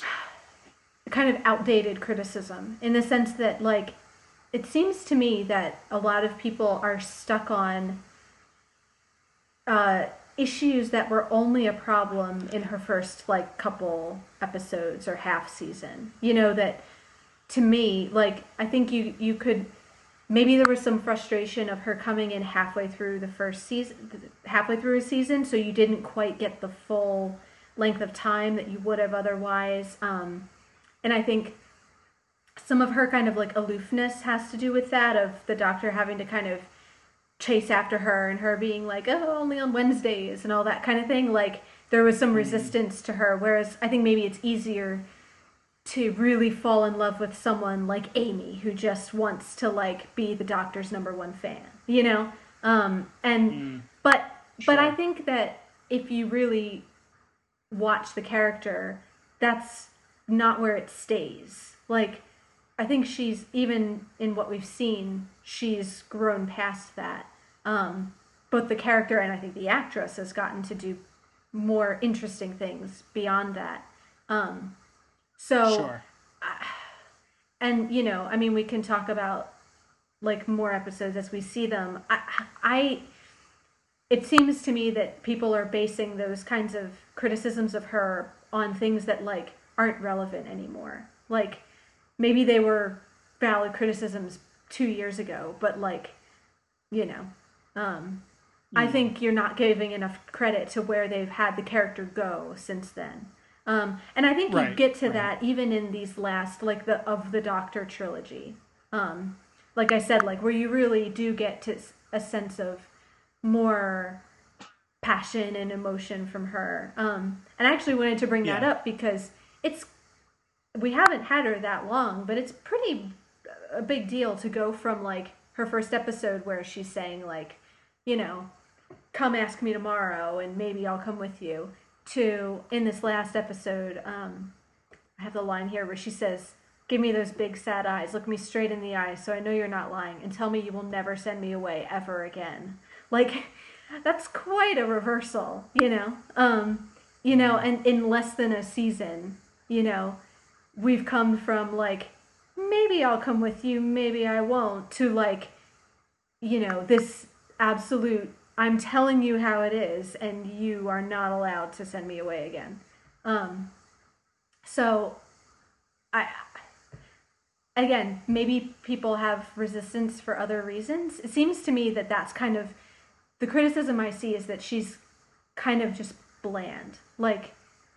*sighs* kind of outdated criticism in the sense that like it seems to me that a lot of people are stuck on uh, issues that were only a problem in her first like couple episodes or half season. You know that to me, like I think you you could maybe there was some frustration of her coming in halfway through the first season, halfway through a season, so you didn't quite get the full length of time that you would have otherwise. Um, and I think some of her kind of like aloofness has to do with that of the doctor having to kind of chase after her and her being like, oh, only on Wednesdays and all that kind of thing. Like there was some resistance to her, whereas I think maybe it's easier to really fall in love with someone like Amy who just wants to like be the doctor's number one fan, you know? Um, and Mm, but but I think that if you really watch the character, that's not where it stays. Like I think she's even in what we've seen, she's grown past that. Um, both the character and I think the actress has gotten to do more interesting things beyond that. Um, so sure. *sighs* and you know i mean we can talk about like more episodes as we see them i i it seems to me that people are basing those kinds of criticisms of her on things that like aren't relevant anymore like maybe they were valid criticisms 2 years ago but like you know um I Mm. think you're not giving enough credit to where they've had the character go since then. Um, and I think you get to right. that even in these last, like the of the Doctor trilogy. Um, like I said, like where you really do get to a sense of more passion and emotion from her. Um, and I actually wanted to bring that up because it's we haven't had her that long, but it's pretty a big deal to go from like her first episode where she's saying like, you know, come ask me tomorrow and maybe I'll come with you to in this last episode, um, I have the line here where she says, Give me those big sad eyes, look me straight in the eyes so I know you're not lying, and tell me you will never send me away ever again. Like *laughs* that's quite a reversal, you know? Um, you know, and in less than a season, you know, we've come from like maybe I'll come with you, maybe I won't, to like, you know, this absolute I'm telling you how it is, and you are not allowed to send me away again. Um, so, I again, maybe people have resistance for other reasons. It seems to me that that's kind of the criticism I see is that she's kind of just bland, like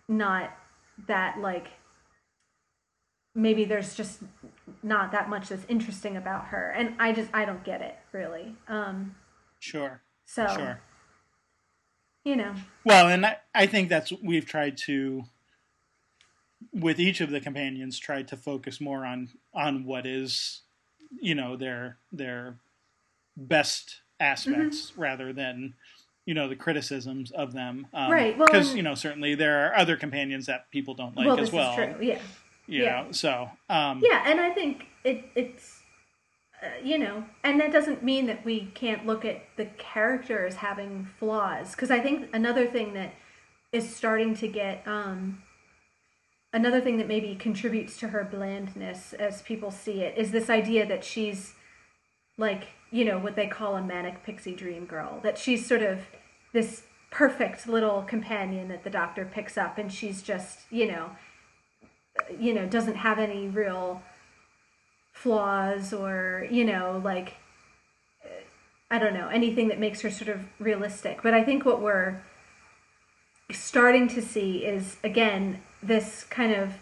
not that like maybe there's just not that much that's interesting about her, and I just I don't get it really. Um, Sure. So Sure. you know, Well, and I, I think that's we've tried to, with each of the companions, tried to focus more on on what is, you know, their their best aspects mm-hmm. rather than you know the criticisms of them um, right well because you know certainly there are other companions that people don't like well, as well true. yeah you yeah. know so um, yeah and i think it, it's you know and that doesn't mean that we can't look at the character as having flaws because i think another thing that is starting to get um, another thing that maybe contributes to her blandness as people see it is this idea that she's like you know what they call a manic pixie dream girl that she's sort of this perfect little companion that the doctor picks up and she's just you know you know doesn't have any real flaws or you know like i don't know anything that makes her sort of realistic. But i think what we're starting to see is again this kind of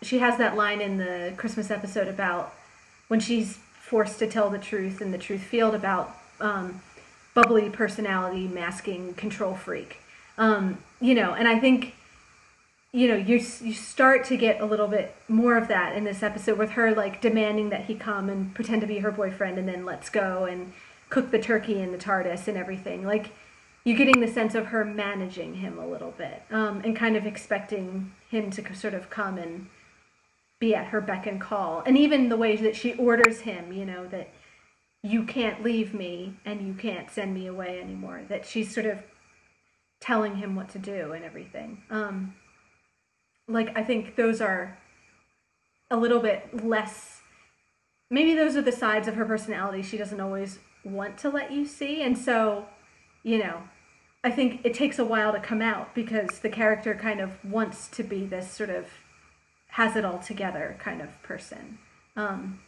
she has that line in the christmas episode about when she's forced to tell the truth in the truth field about um, bubbly personality masking control freak. Um, you know and i think you know you you start to get a little bit more of that in this episode with her like demanding that he come and pretend to be her boyfriend and then let's go and cook the turkey in the TARDIS and everything. Like you're getting the sense of her managing him a little bit um, and kind of expecting him to sort of come and be at her beck and call. And even the way that she orders him you know that you can't leave me and you can't send me away anymore that she's sort of telling him what to do and everything. Um, like i think those are a little bit less maybe those are the sides of her personality she doesn't always want to let you see. And so you know i think it takes a while to come out because the character kind of wants to be this sort of has it all together kind of person um,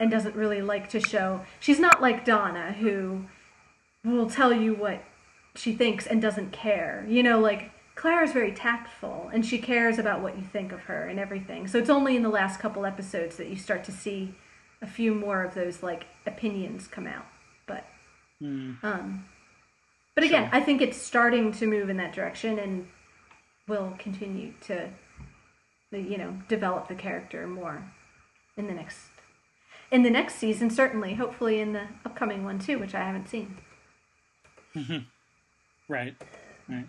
and doesn't really like to show. She's not like donna who will tell you what she thinks and doesn't care you know like Clara is very tactful and she cares about what you think of her and everything. So it's only in the last couple episodes that you start to see a few more of those like opinions come out. But mm. um but again, sure. I think it's starting to move in that direction and will continue to you know, develop the character more in the next in the next season certainly, hopefully in the upcoming one too, which I haven't seen. *laughs* right. Right.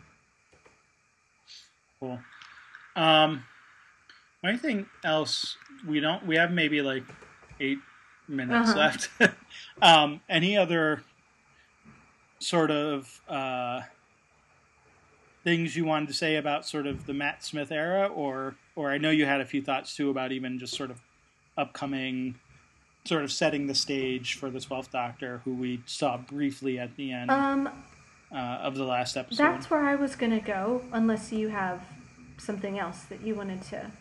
Cool. Um, anything else? We don't. We have maybe like eight minutes uh-huh. left. *laughs* um, any other sort of uh, things you wanted to say about sort of the Matt Smith era, or or I know you had a few thoughts too about even just sort of upcoming, sort of setting the stage for the Twelfth Doctor, who we saw briefly at the end. Um, uh, of the last episode. That's where I was going to go, unless you have something else that you wanted to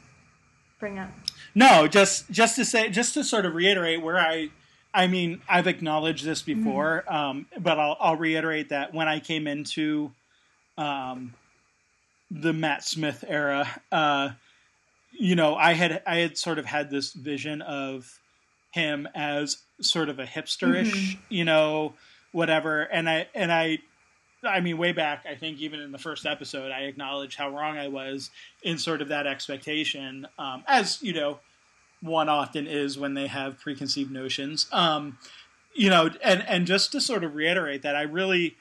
bring up. No, just just to say, just to sort of reiterate where I, I mean, I've acknowledged this mm-hmm. before, mm-hmm. um, but I'll, I'll reiterate that when I came into um, the Matt Smith era, uh, you know, I had I had sort of had this vision of him as sort of a hipsterish, mm-hmm. you know, whatever, and I and I I mean, way back, I think even in the first episode, I acknowledged how wrong I was in sort of that expectation, um, as you know, one often is when they have preconceived notions. Um, you know, and and just to sort of reiterate that, I really,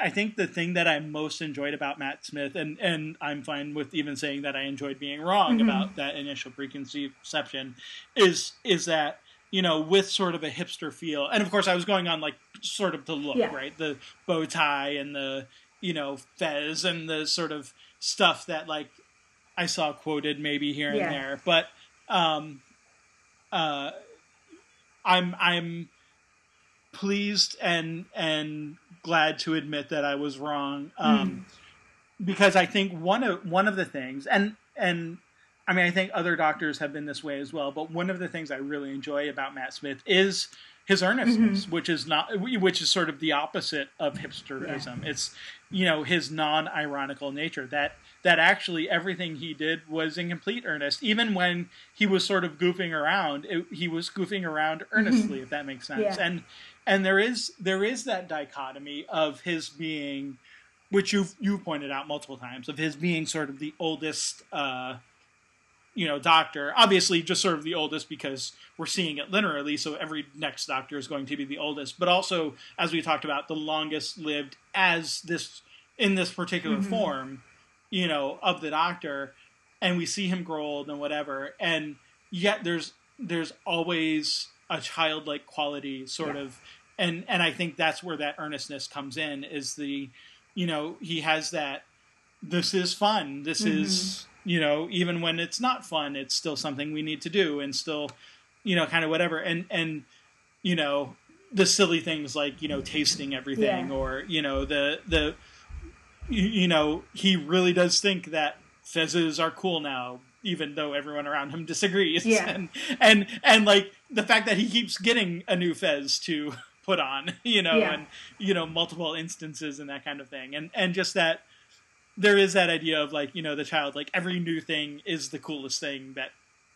I think the thing that I most enjoyed about Matt Smith, and and I'm fine with even saying that I enjoyed being wrong mm-hmm. about that initial preconception, is is that you know, with sort of a hipster feel. And of course, I was going on like sort of the look, yeah. right? The bow tie and the, you know, fez and the sort of stuff that like I saw quoted maybe here and yeah. there. But um, uh, I'm I'm pleased and and glad to admit that I was wrong. Um, mm. Because I think one of one of the things, and and I mean, I think other doctors have been this way as well. But one of the things I really enjoy about Matt Smith is his earnestness, mm-hmm. which is not, which is sort of the opposite of hipsterism. Yeah. It's you know his non-ironical nature that that actually everything he did was in complete earnest, even when he was sort of goofing around. It, he was goofing around mm-hmm. earnestly, if that makes sense. Yeah. And and there is there is that dichotomy of his being, which you've you pointed out multiple times, of his being sort of the oldest. Uh, you know doctor obviously just sort of the oldest because we're seeing it linearly so every next doctor is going to be the oldest but also as we talked about the longest lived as this in this particular mm-hmm. form you know of the doctor and we see him grow old and whatever and yet there's there's always a childlike quality sort yeah. of and and I think that's where that earnestness comes in is the you know he has that this is fun this mm-hmm. is you know even when it's not fun it's still something we need to do and still you know kind of whatever and and you know the silly things like you know tasting everything yeah. or you know the the you, you know he really does think that fezzes are cool now even though everyone around him *laughs* disagrees yeah. and and and like the fact that he keeps getting a new fez to *laughs* put on *laughs* you know yeah. and you know multiple instances and that kind of thing and and just that there is that idea of like you know the child like every new thing is the coolest thing that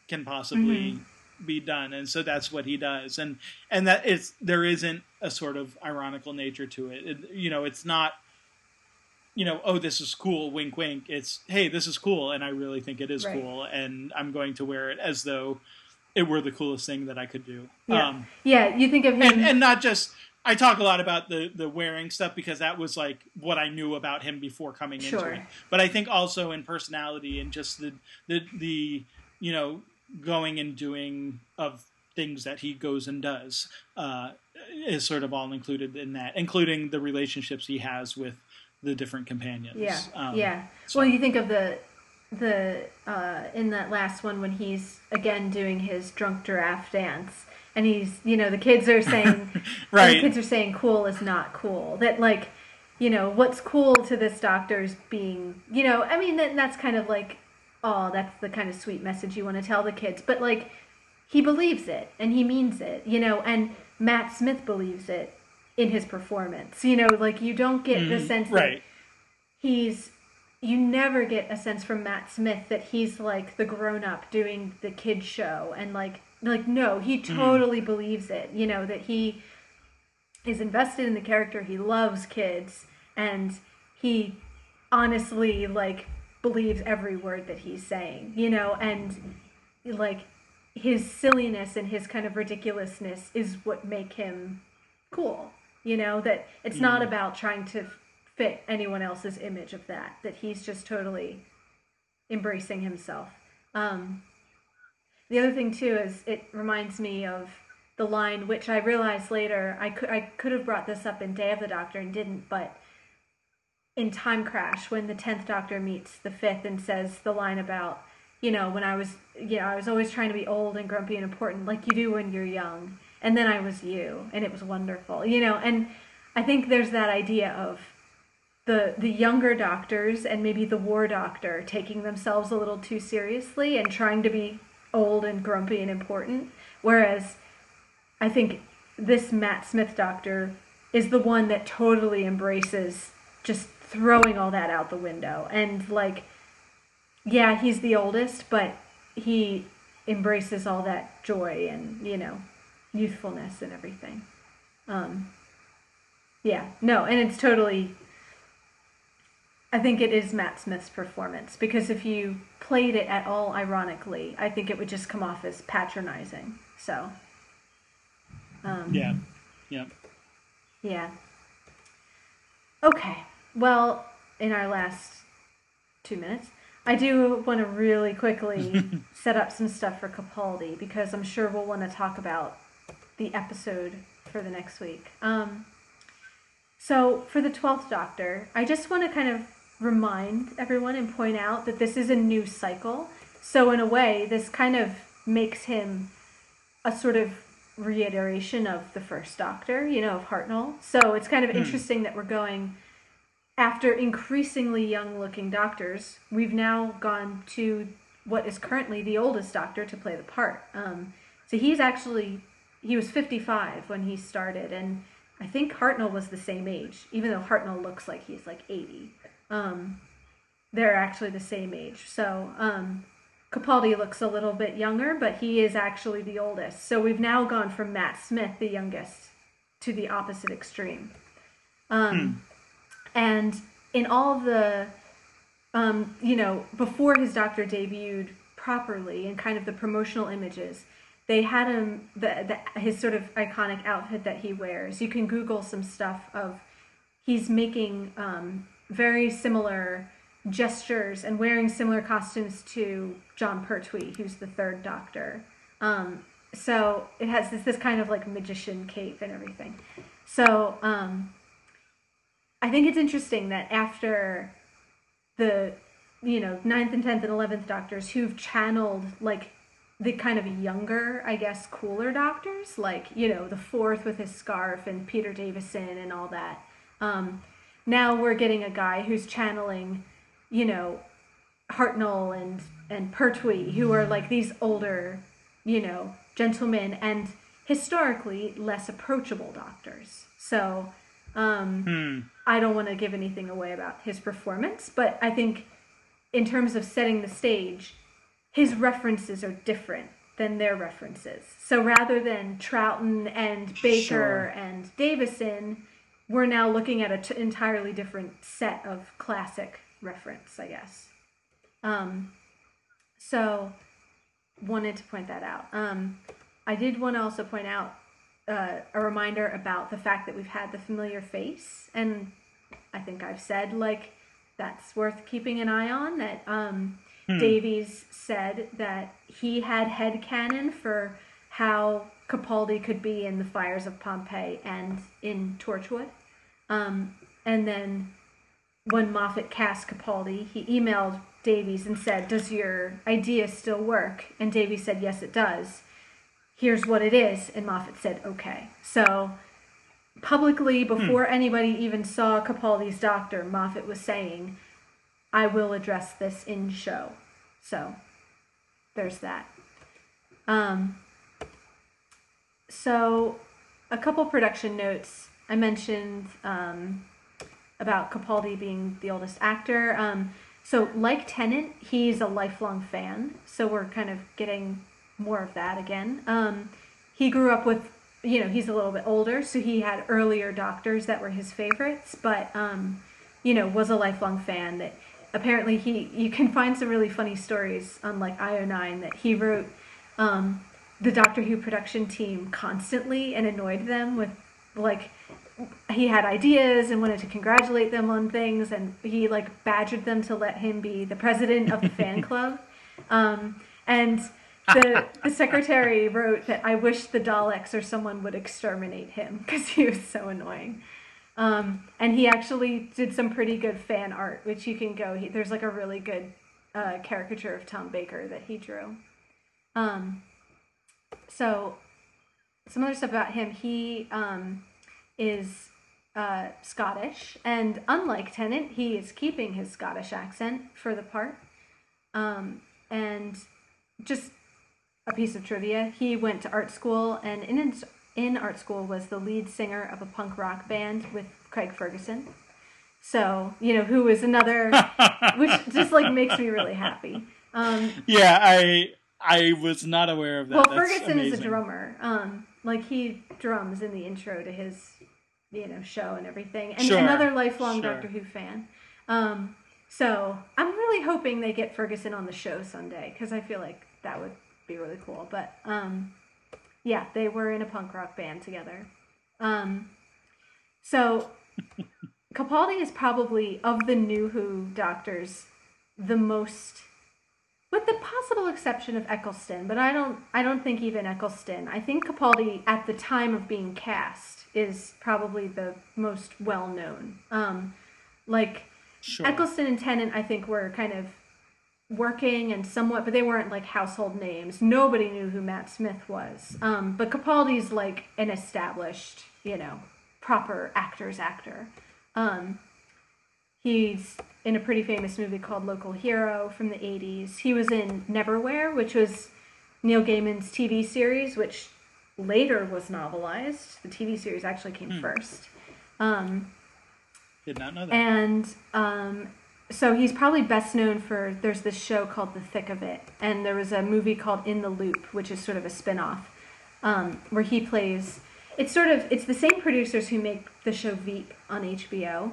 can possibly mm-hmm. be done and so that's what he does. And and that it's there isn't a sort of ironical nature to it, it you know it's not you know oh this is cool wink wink. It's hey this is cool and i really think it is right. cool and i'm going to wear it as though it were the coolest thing that i could do. Yeah, um, yeah you think of him and, and not just I talk a lot about the the wearing stuff because that was like what I knew about him before coming sure. into it. But I think also in personality and just the the the you know going and doing of things that he goes and does uh, is sort of all included in that, including the relationships he has with the different companions. Yeah, um, yeah. So. Well, you think of the the uh, in that last one when he's again doing his drunk giraffe dance and he's you know the kids are saying *laughs* right the kids are saying cool is not cool. That like you know what's cool to this doctor's being you know i mean that, that's kind of like oh that's the kind of sweet message you want to tell the kids. But like he believes it and he means it you know and matt smith believes it in his performance you know like you don't get mm, the sense right. that he's you never get a sense from matt smith that he's like the grown-up doing the kid show and like like no he mm-hmm. totally mm. believes it you know that he is invested in the character he loves kids and he honestly like believes every word that he's saying you know and like his silliness and his kind of ridiculousness is what make him cool you know that it's not mm-hmm. about trying to fit anyone else's image of that that he's just totally embracing himself um the other thing too is it reminds me of the line which I realized later I could I could have brought this up in Day of the Doctor and didn't, but in Time Crash when the tenth Doctor meets the fifth and says the line about you know when I was you know I was always trying to be old and grumpy and important like you do when you're young, and then I was you and it was wonderful, you know, and I think there's that idea of the the younger doctors and maybe the war doctor taking themselves a little too seriously and trying to be old and grumpy and important. Whereas I think this Matt Smith doctor is the one that totally embraces just throwing all that out the window. And like, yeah, he's the oldest, but he embraces all that joy and, you know, youthfulness and everything. Um, yeah, no, and it's totally I think it is Matt Smith's performance because if you played it at all ironically, I think it would just come off as patronizing. So, um, yeah, yeah, yeah. Okay, well, in our last two minutes, I do want to really quickly *laughs* set up some stuff for Capaldi because I'm sure we'll want to talk about the episode for the next week. Um, so for the Twelfth Doctor, I just want to kind of remind everyone and point out that this is a new cycle. So, in a way, this kind of makes him a sort of reiteration of the first Doctor, you know, of Hartnell. So, it's kind of mm. interesting that we're going after increasingly young looking doctors, we've now gone to what is currently the oldest doctor to play the part. Um, so he's actually he was 55 when he started, and I think Hartnell was the same age, even though Hartnell looks like he's like 80. Um, they're actually the same age. So um, Capaldi looks a little bit younger, but he is actually the oldest. So we've now gone from Matt Smith, the youngest, to the opposite extreme. Um, hmm. And in all the, um, you know, before his doctor debuted properly and kind of the promotional images, they had him the, the his sort of iconic outfit that he wears. You can Google some stuff of he's making um, very similar gestures and wearing similar costumes to Jon Pertwee, who's the third Doctor. Um, so it has this, this kind of like magician cape and everything. So um, I think it's interesting that after the you know ninth and tenth and eleventh Doctors who've channeled like the kind of younger, I guess, cooler doctors, like you know the fourth with his scarf and Peter Davison and all that. Um, now we're getting a guy who's channeling, you know, Hartnell and and Pertwee, who are like these older, you know, gentlemen and historically less approachable doctors. So um, Hmm. I don't want to give anything away about his performance, but I think in terms of setting the stage, his references are different than their references. So rather than Troughton and Baker Sure. and Davison, we're now looking at an t- entirely different set of classic reference, I guess. Um, so wanted to point that out. Um, I did want to also point out uh, a reminder about the fact that we've had the familiar face, and I think I've said like that's worth keeping an eye on. That um, Davies said that he had head canon for how Capaldi could be in the fires of Pompeii and in Torchwood, um, and then when Moffat cast Capaldi, he emailed Davies and said, "Does your idea still work?" And Davies said, "Yes, it does." Here's what it is, and Moffat said, "Okay." So publicly, before anybody even saw Capaldi's doctor, Moffat was saying, "I will address this in show." So there's that. Um, so a couple production notes. I mentioned um, about Capaldi being the oldest actor. Um, so, like Tennant, he's a lifelong fan. So we're kind of getting more of that again. Um, he grew up with, you know, he's a little bit older, so he had earlier doctors that were his favorites, but, um, you know, was a lifelong fan. That apparently he, you can find some really funny stories on like IO9 that he wrote um, the Doctor Who production team constantly and annoyed them with like he had ideas and wanted to congratulate them on things and he like badgered them to let him be the president of the fan *laughs* club. Um, and the, the secretary wrote that i wish the daleks or someone would exterminate him *laughs* because he was so annoying. Um, and he actually did some pretty good fan art which you can go he, there's like a really good uh, caricature of tom baker that he drew. Um, so some other stuff about him he um, is uh, Scottish, and unlike Tennant, he is keeping his Scottish accent for the part. Um, and just a piece of trivia: he went to art school, and in in art school was the lead singer of a punk rock band with Craig Ferguson. So you know who is another, *laughs* which just like makes me really happy. Um, Yeah, I I was not aware of that. well, That's Ferguson is a drummer. Um, like he drums in the intro to his, you know, show and everything. And Sure, another lifelong sure. Doctor Who fan. Um, so I'm really hoping they get Ferguson on the show someday because I feel like that would be really cool. But um, yeah, they were in a punk rock band together. Um, so *laughs* Capaldi is probably of the new Who Doctors the most with the possible exception of Eccleston, but I don't I don't think even Eccleston. I think Capaldi at the time of being cast is probably the most well known. Um, like Sure. Eccleston and Tennant, I think were kind of working and somewhat, but they weren't like household names. Nobody knew who Matt Smith was. Um, but Capaldi's like an established, you know, proper actor's actor. Um, He's in a pretty famous movie called Local Hero from the 80s. He was in Neverwhere, which was Neil Gaiman's TV series, which later was novelized. The TV series actually came first. Um, Did not know that. and um, so he's probably best known for there's this show called The Thick of It, and there was a movie called In the Loop, which is sort of a spin off, um, where he plays. It's sort of it's the same producers who make the show Veep on HBO,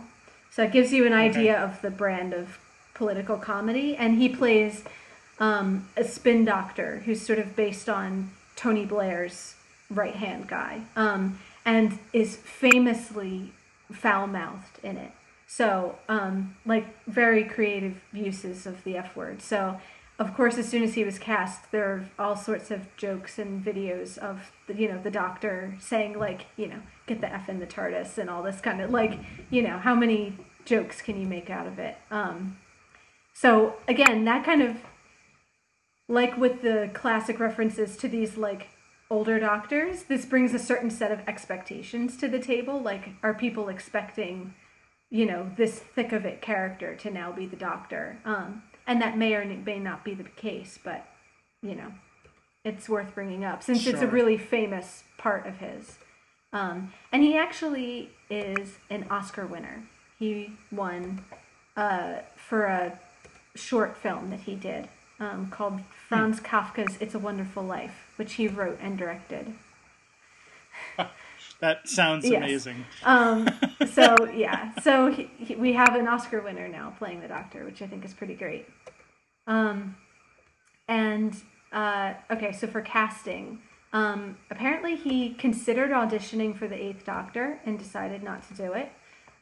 so it gives you an idea of the brand of political comedy. And he plays um, a spin doctor who's sort of based on Tony Blair's right hand guy, um, and is famously foul mouthed in it. So, um, like, very creative uses of the F word. So, of course, as soon as he was cast, there are all sorts of jokes and videos of, the, you know, the doctor saying, like, you know, get the F in the TARDIS and all this kind of, like, you know, how many jokes can you make out of it? Um, so, again, that kind of, like with the classic references to these, like, older doctors, this brings a certain set of expectations to the table. Like, are people expecting you know, this thick of it character to now be the doctor. Um, and that may or may not be the case, but, you know, it's worth bringing up since sure. it's a really famous part of his. Um, and he actually is an Oscar winner. He won uh, for a short film that he did um, called Franz hmm. Kafka's It's a Wonderful Life, which he wrote and directed. *laughs* That sounds yes. amazing. Um, *laughs* so yeah, so he, he, we have an Oscar winner now playing the Doctor, which I think is pretty great. Um, and uh, okay, so for casting, um, apparently he considered auditioning for the Eighth Doctor and decided not to do it.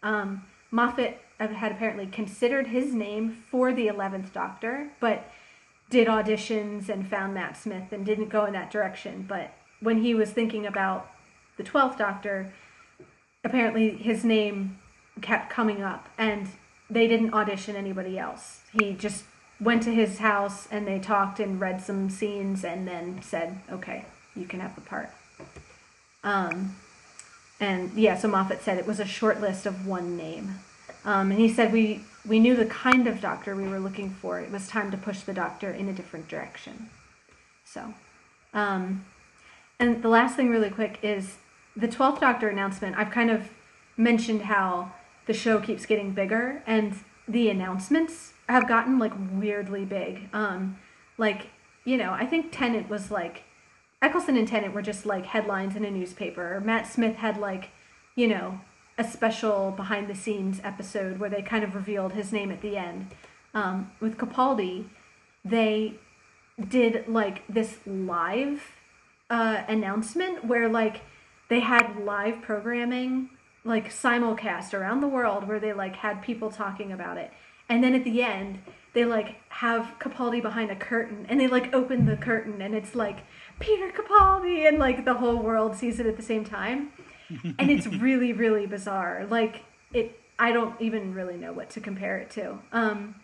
Um, Moffat had apparently considered his name for the Eleventh Doctor, but did auditions and found Matt Smith and didn't go in that direction. But when he was thinking about the 12th Doctor, apparently his name kept coming up and they didn't audition anybody else. He just went to his house and they talked and read some scenes and then said, okay, you can have the part. Um, and yeah, so Moffat said it was a short list of one name. Um, and he said we, we knew the kind of doctor we were looking for. It was time to push the doctor in a different direction. So, um, and the last thing, really quick, is the 12th Doctor announcement, I've kind of mentioned how the show keeps getting bigger and the announcements have gotten like weirdly big. Um, like, you know, I think Tennant was like, Eccleston and Tennant were just like headlines in a newspaper. Matt Smith had like, you know, a special behind the scenes episode where they kind of revealed his name at the end. Um, with Capaldi, they did like this live uh, announcement where like they had live programming like simulcast around the world where they like had people talking about it. And then at the end they like have capaldi behind a curtain and they like open the curtain and it's like peter capaldi and like the whole world sees it at the same time. And it's *laughs* really really bizarre. Like it i don't even really know what to compare it to. Um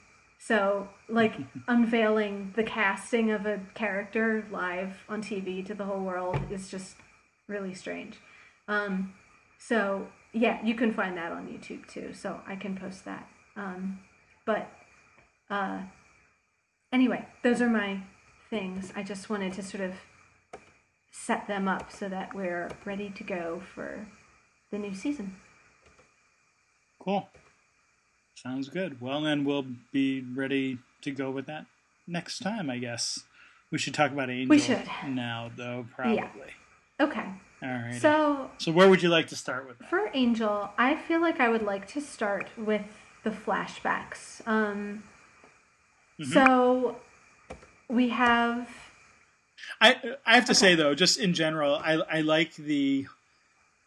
so like *laughs* unveiling the casting of a character live on tv to the whole world is just really strange. Um, so yeah, you can find that on YouTube too. So I can post that. Um, but uh, anyway, those are my things. I just wanted to sort of set them up so that we're ready to go for the new season. Cool. Sounds good. Well, then we'll be ready to go with that next time, I guess. We should talk about Angel we should. now, though, probably. Yeah. Okay. All right. So, so where would you like to start with? That? For Angel, I feel like I would like to start with the flashbacks. Um, mm-hmm. So we have. I I have to okay. say though, just in general, I I like the,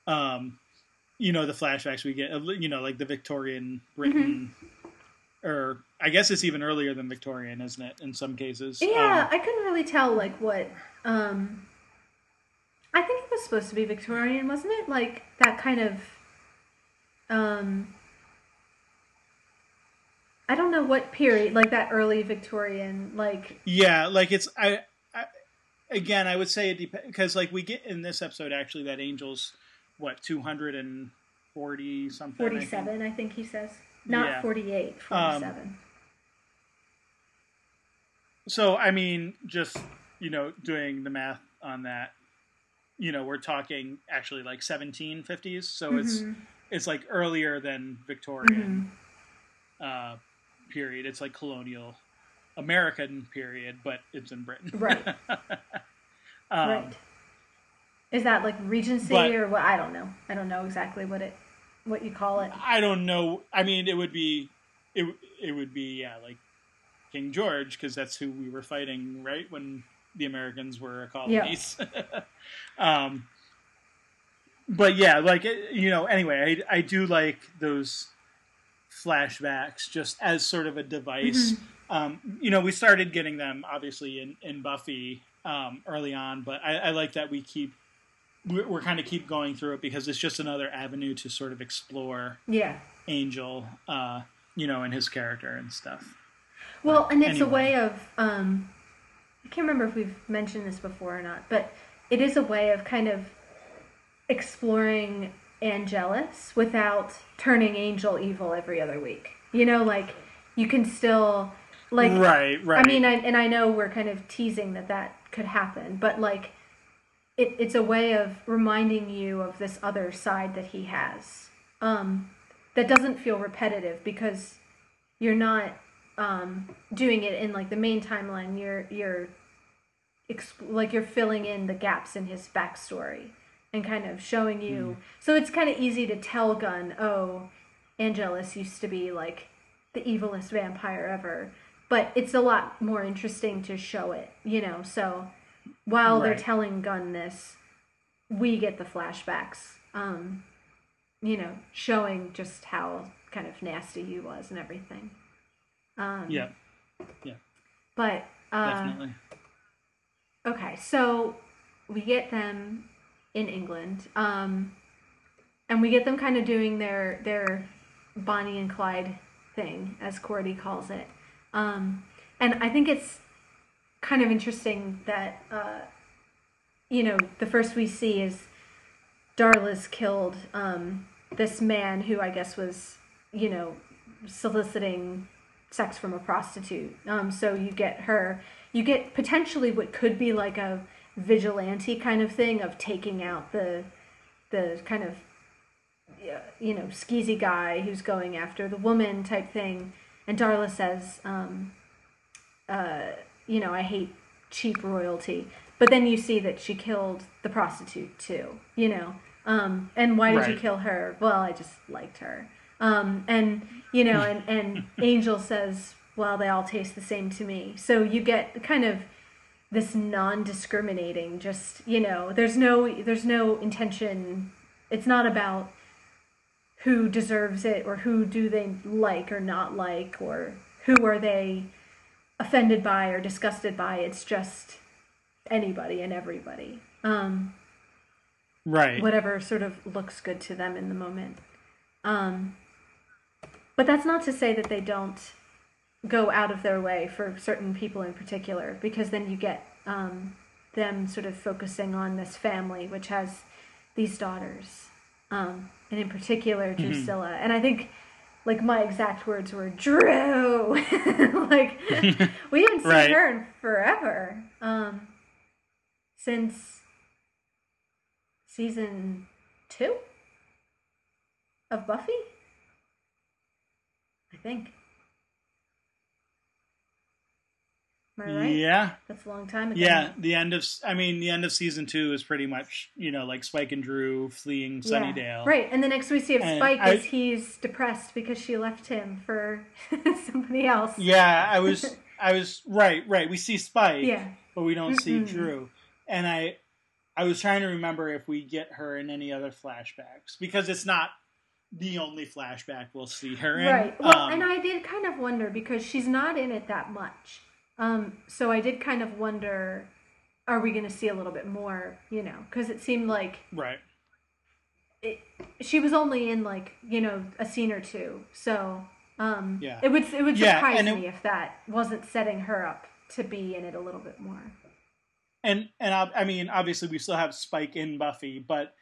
um, you know, the flashbacks we get. You know, like the Victorian Britain, mm-hmm. or I guess it's even earlier than Victorian, isn't it? In some cases. Yeah, um, I couldn't really tell like what. Um, I think it was supposed to be Victorian, wasn't it? Like that kind of um I don't know what period, like that early Victorian, like Yeah, like it's I, I again, I would say it depends because like we get in this episode actually that Angel's what 240 something 47 I think, I think he says. Not yeah. 48, 47. Um, so I mean just, you know, doing the math on that you know we're talking actually like 1750s so mm-hmm. it's it's like earlier than victorian mm-hmm. uh, period it's like colonial american period but it's in britain right *laughs* um, right is that like regency but, or what i don't know i don't know exactly what it what you call it i don't know i mean it would be it, it would be yeah like King George because that's who we were fighting right when the Americans were colonies. Yeah. *laughs* um, but yeah, like you know. Anyway, I I do like those flashbacks just as sort of a device. Mm-hmm. Um, you know, we started getting them obviously in in Buffy um, early on, but I, I like that we keep we're, we're kind of keep going through it because it's just another avenue to sort of explore. Yeah. Angel, uh, you know, and his character and stuff. Well, and it's anyway. a way of um, I can't remember if we've mentioned this before or not, but it is a way of kind of exploring Angelus without turning Angel evil every other week. You know, like you can still like right, right. I mean, I, and I know we're kind of teasing that that could happen, but like it, it's a way of reminding you of this other side that he has. Um, that doesn't feel repetitive because you're not um, doing it in like the main timeline. You're you're exp- like you're filling in the gaps in his backstory and kind of showing you. Mm. So it's kind of easy to tell Gunn, oh, Angelus used to be like the evilest vampire ever. But it's a lot more interesting to show it, you know. So while right. they're telling Gunn this, we get the flashbacks, um, you know, showing just how kind of nasty he was and everything. Um, yeah. Yeah. But uh, definitely. Okay, so we get them in England, um, and we get them kind of doing their their Bonnie and Clyde thing, as Cordy calls it. Um, and I think it's kind of interesting that uh, you know the first we see is Darla's killed um, this man who I guess was you know soliciting sex from a prostitute. Um, so you get her, you get potentially what could be like a vigilante kind of thing of taking out the the kind of you know skeezy guy who's going after the woman type thing. And Darla says, um, uh, you know, I hate cheap royalty. But then you see that she killed the prostitute too, you know. Um, and why did right. you kill her? Well, I just liked her. Um, and you know, and, and *laughs* Angel says, well, they all taste the same to me. So you get kind of this non-discriminating, just you know, there's no there's no intention. It's not about who deserves it or who do they like or not like or who are they offended by or disgusted by. It's just anybody and everybody. Um, right. Whatever sort of looks good to them in the moment. Um, but that's not to say that they don't go out of their way for certain people in particular, because then you get um, them sort of focusing on this family, which has these daughters, um, and in particular mm-hmm. Drusilla. Mm-hmm. And I think, like my exact words were Drew. *laughs* like *laughs* we haven't seen right. her in forever, um, since season two of Buffy I think. Am I right? Yeah. That's a long time ago. Yeah, the end of I mean the end of season two is pretty much you know like Spike and Drew fleeing Sunnydale. Yeah. Right, and the next we see of and Spike I, is he's depressed because she left him for *laughs* somebody else. Yeah, I was I was right, right. We see Spike, yeah, but we don't mm-hmm. see Drew, and I I was trying to remember if we get her in any other flashbacks because it's not the only flashback we'll see her in. Right. Well, um, and I did kind of wonder because she's not in it that much. Um, so I did kind of wonder, are we going to see a little bit more? You know, because it seemed like right. It, she was only in like you know a scene or two, so um, yeah, it would it would surprise yeah, me it, if that wasn't setting her up to be in it a little bit more. And and I, I mean, obviously, we still have Spike in Buffy, but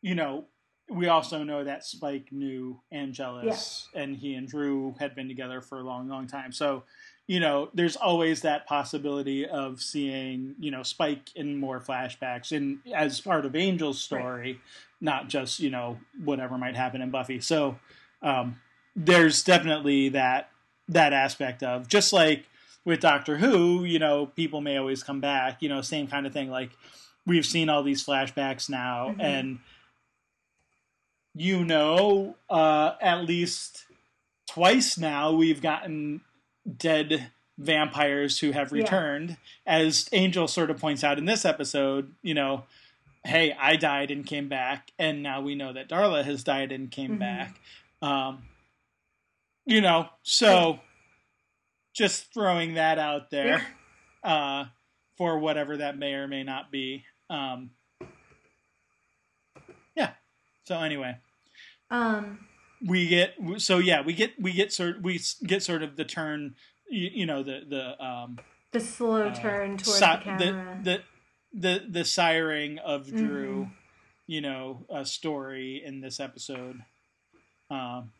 you know, we also know that Spike knew Angelus, yeah. and he and Drew had been together for a long, long time. So, you know, there's always that possibility of seeing, you know, Spike in more flashbacks and as part of Angel's story, right. not just you know whatever might happen in Buffy. So, um, there's definitely that that aspect of just like with Doctor Who, you know, people may always come back, you know, same kind of thing. Like we've seen all these flashbacks now, mm-hmm. and you know, uh, at least twice now we've gotten dead vampires who have returned. Yeah. As Angel sort of points out in this episode, you know, hey, I died and came back, and now we know that Darla has died and came mm-hmm. back. Um, you know, so just throwing that out there uh, for whatever that may or may not be. Um, yeah. So anyway, um, we get so yeah we get we get sort we get sort of the turn you, you know the the um, the slow uh, turn towards si- the camera the, the the the siring of Drew, mm-hmm. you know, a story in this episode. Um,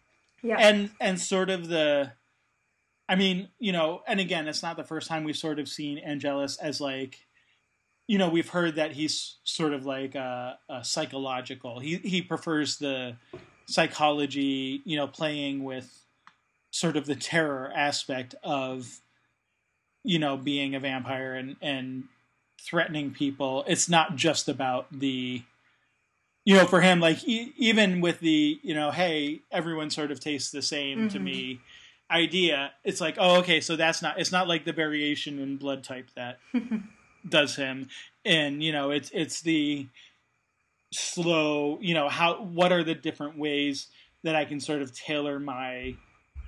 yeah, and and sort of the, I mean, you know, and again, it's not the first time we've sort of seen Angelus as like, you know, we've heard that he's sort of like a, a psychological. He he prefers the psychology, you know, playing with sort of the terror aspect of you know being a vampire and and threatening people. It's not just about the you know for him like e- even with the you know hey everyone sort of tastes the same mm-hmm. to me idea it's like oh okay so that's not it's not like the variation in blood type that *laughs* does him and you know it's it's the slow you know how what are the different ways that i can sort of tailor my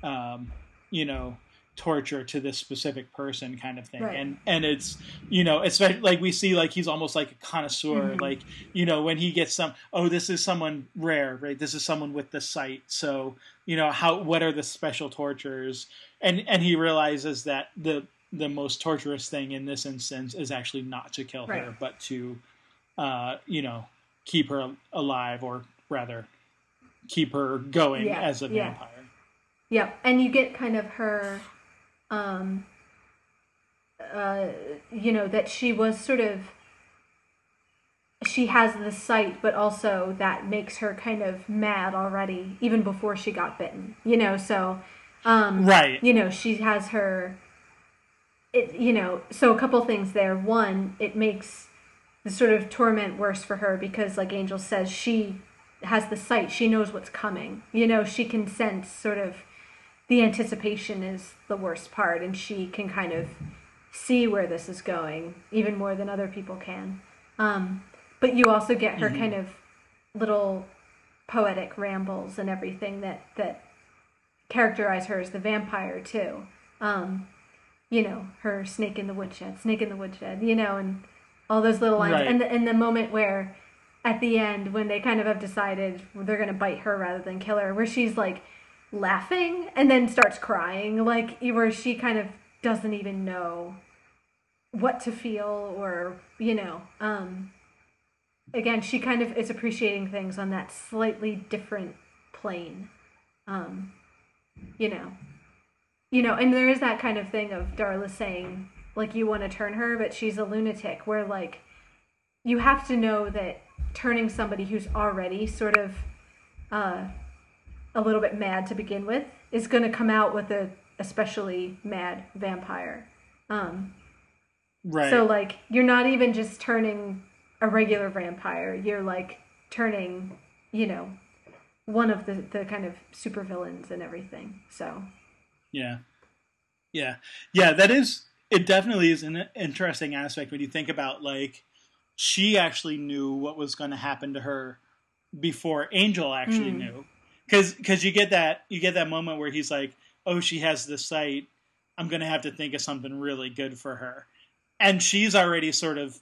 um you know torture to this specific person kind of thing right. and and it's you know especially like we see like he's almost like a connoisseur mm-hmm. like you know when he gets some oh this is someone rare right this is someone with the sight so you know how what are the special tortures and and he realizes that the the most torturous thing in this instance is actually not to kill right. her but to uh you know keep her alive or rather keep her going yeah. as a vampire yeah. yeah and you get kind of her um, uh, you know, that she was sort of she has the sight, but also that makes her kind of mad already, even before she got bitten. You know, so um, right. You know, she has her. It you know, so a couple things there. One, it makes the sort of torment worse for her because, like Angel says, she has the sight. She knows what's coming. You know, she can sense sort of the anticipation is the worst part, and she can kind of see where this is going even more than other people can. Um, but you also get her mm-hmm. kind of little poetic rambles and everything that that characterize her as the vampire too. Um, you know, her snake in the woodshed, snake in the woodshed, you know, and all those little lines. Right. And the, and the moment where at the end when they kind of have decided they're going to bite her rather than kill her, where she's like laughing and then starts crying, like where she kind of doesn't even know what to feel or you know. Um, again, she kind of is appreciating things on that slightly different plane. Um, you know, you know, and there is that kind of thing of Darla saying like you want to turn her, but she's a lunatic. Where like you have to know that turning somebody who's already sort of uh, a little bit mad to begin with is going to come out with a especially mad vampire. Um, right. So like you're not even just turning a regular vampire. You're like turning, you know, one of the the kind of supervillains and everything. So. Yeah. Yeah. Yeah. That is. It definitely is an interesting aspect when you think about like she actually knew what was going to happen to her before Angel actually mm. knew because because you get that you get that moment where he's like, oh, she has the sight. I'm gonna have to think of something really good for her, and she's already sort of.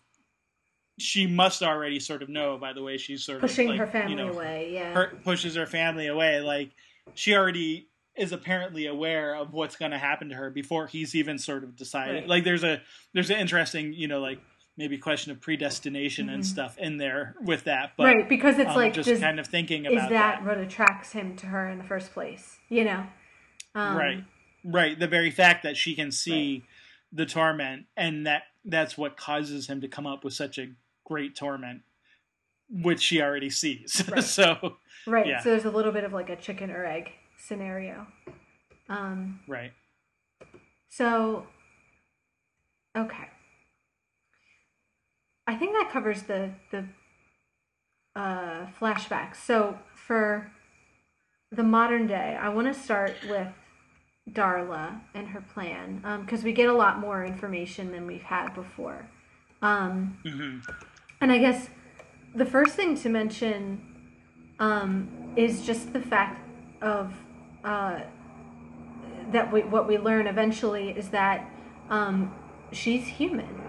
She must already sort of know by the way she's sort pushing of pushing her family you know, away. Yeah, her, pushes her family away. Like she already is apparently aware of what's going to happen to her before he's even sort of decided. Right. Like there's a there's an interesting you know like maybe question of predestination mm-hmm. and stuff in there with that. But, right, because it's um, like just does, kind of thinking about is that, that, what attracts him to her in the first place? You know, um, right, right. The very fact that she can see right. the torment, and that that's what causes him to come up with such a great torment, which she already sees. *laughs* Right. so right, yeah. so there's a little bit of like a chicken or egg scenario. Um, right. So, okay. I think that covers the the uh, flashbacks. So for the modern day, I want to start with Darla and her plan because um, we get a lot more information than we've had before. Um, mm-hmm. And I guess the first thing to mention um, is just the fact of uh, that we, what we learn eventually is that um, she's human,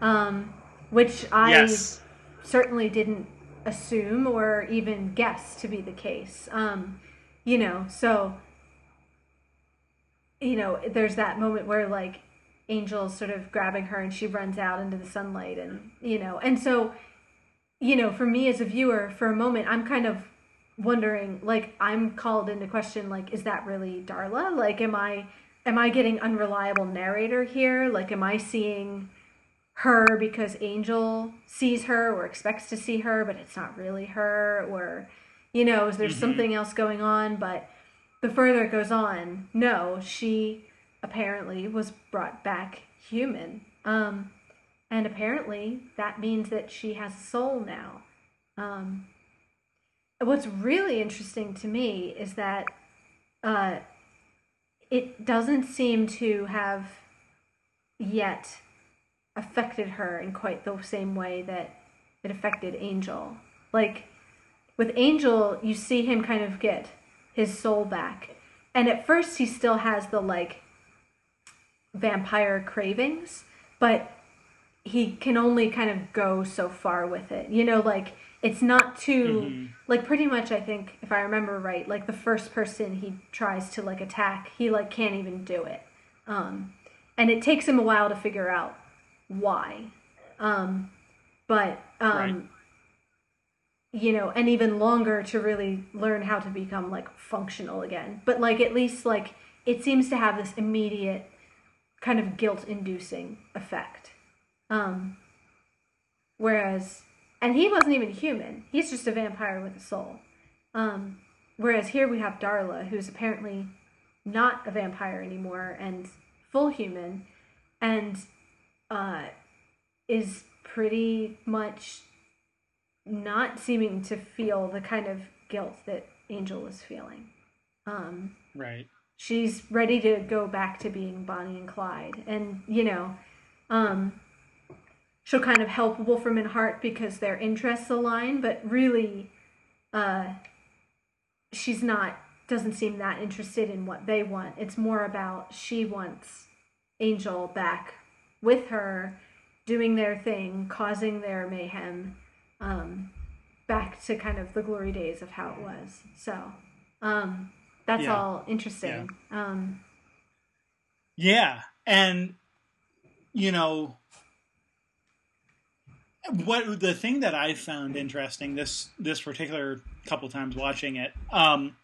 um, which I yes. certainly didn't assume or even guess to be the case. Um, you know, so you know, there's that moment where like Angel's sort of grabbing her and she runs out into the sunlight and you know, and so you know, for me as a viewer, for a moment, I'm kind of wondering, like, I'm called into question, like, is that really Darla? Like, am I am I getting unreliable narrator here? Like, am I seeing her because Angel sees her or expects to see her, but it's not really her? Or, you know, is there mm-hmm. something else going on? But the further it goes on, no, she apparently was brought back human. Um, and apparently that means that she has a soul now. Um, what's really interesting to me is that uh, it doesn't seem to have yet affected her in quite the same way that it affected Angel. Like with Angel, you see him kind of get his soul back. And at first he still has the like vampire cravings, but he can only kind of go so far with it. You know, like it's not too mm-hmm. like pretty much I think if I remember right, like the first person he tries to like attack, he like can't even do it. Um and it takes him a while to figure out why. Um but um right you know, and even longer to really learn how to become like functional again. But like at least like it seems to have this immediate kind of guilt inducing effect. Um whereas and he wasn't even human. He's just a vampire with a soul. Um whereas here we have Darla who's apparently not a vampire anymore and full human and uh is pretty much not seeming to feel the kind of guilt that Angel was feeling. Um, right. She's ready to go back to being Bonnie and Clyde, and you know, um, she'll kind of help Wolfram and Hart because their interests align, but really, uh, she's not. Doesn't seem that interested in what they want. It's more about she wants Angel back with her, doing their thing, causing their mayhem, um, back to kind of the glory days of how it was. So um, that's yeah. all interesting. Yeah. Um, yeah, and you know what the thing that I found interesting this this particular couple times watching it, um,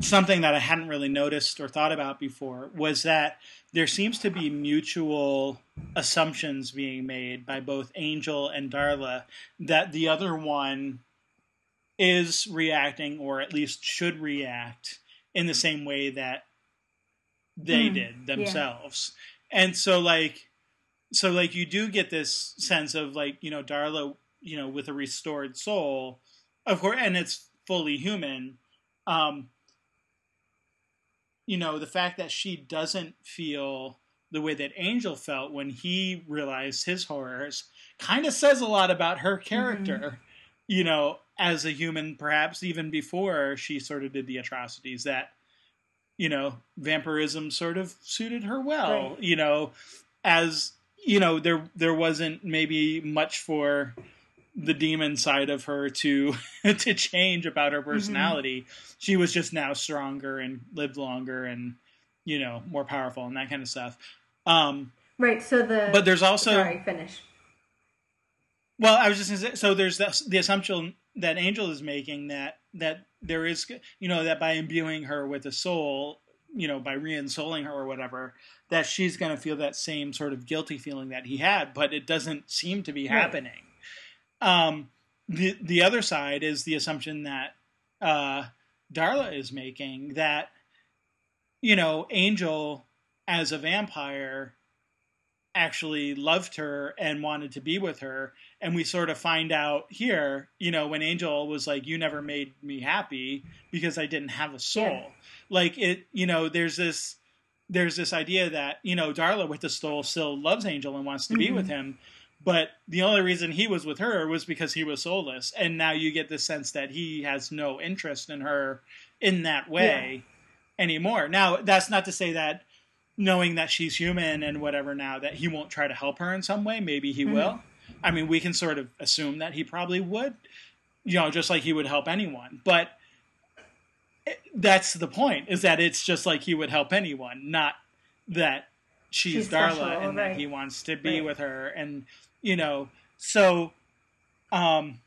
something that I hadn't really noticed or thought about before was that there seems to be mutual assumptions being made by both Angel and Darla that the other one is reacting or at least should react in the same way that they mm, did themselves. Yeah. And so like so like you do get this sense of like, you know, Darla, you know, with a restored soul, of course and it's fully human. Um you know, the fact that she doesn't feel the way that Angel felt when he realized his horrors kind of says a lot about her character, mm-hmm. you know, as a human, perhaps even before she sort of did the atrocities that, you know, vampirism sort of suited her well, right. you know, as, you know, there, there wasn't maybe much for the demon side of her to *laughs* to change about her mm-hmm. personality. Mm-hmm. She was just now stronger and lived longer and you know more powerful and that kind of stuff. Um, right. So the but there's also sorry finish. Well, I was just gonna say, so there's the, the assumption that Angel is making that that there is you know that by imbuing her with a soul, you know, by reinsouling her or whatever, that she's going to feel that same sort of guilty feeling that he had, but it doesn't seem to be right. happening. Um, the the other side is the assumption that uh, Darla is making that you know Angel as a vampire actually loved her and wanted to be with her and we sort of find out here, you know, when Angel was like, "You never made me happy because I didn't have a soul." Yeah. Like it, you know, there's this there's this idea that you know Darla with the soul still loves Angel and wants to be Mhm. with him, but the only reason he was with her was because he was soulless, and now you get the sense that he has no interest in her in that way anymore. Now that's not to say that knowing that she's human and whatever now that he won't try to help her in some way. Maybe he Mhm. will. I mean, we can sort of assume that he probably would, you know, just like he would help anyone. But that's the point: is that it's just like he would help anyone, not that she's, She's Darla special, and that he wants to be Right. with her, and you know, so. Um,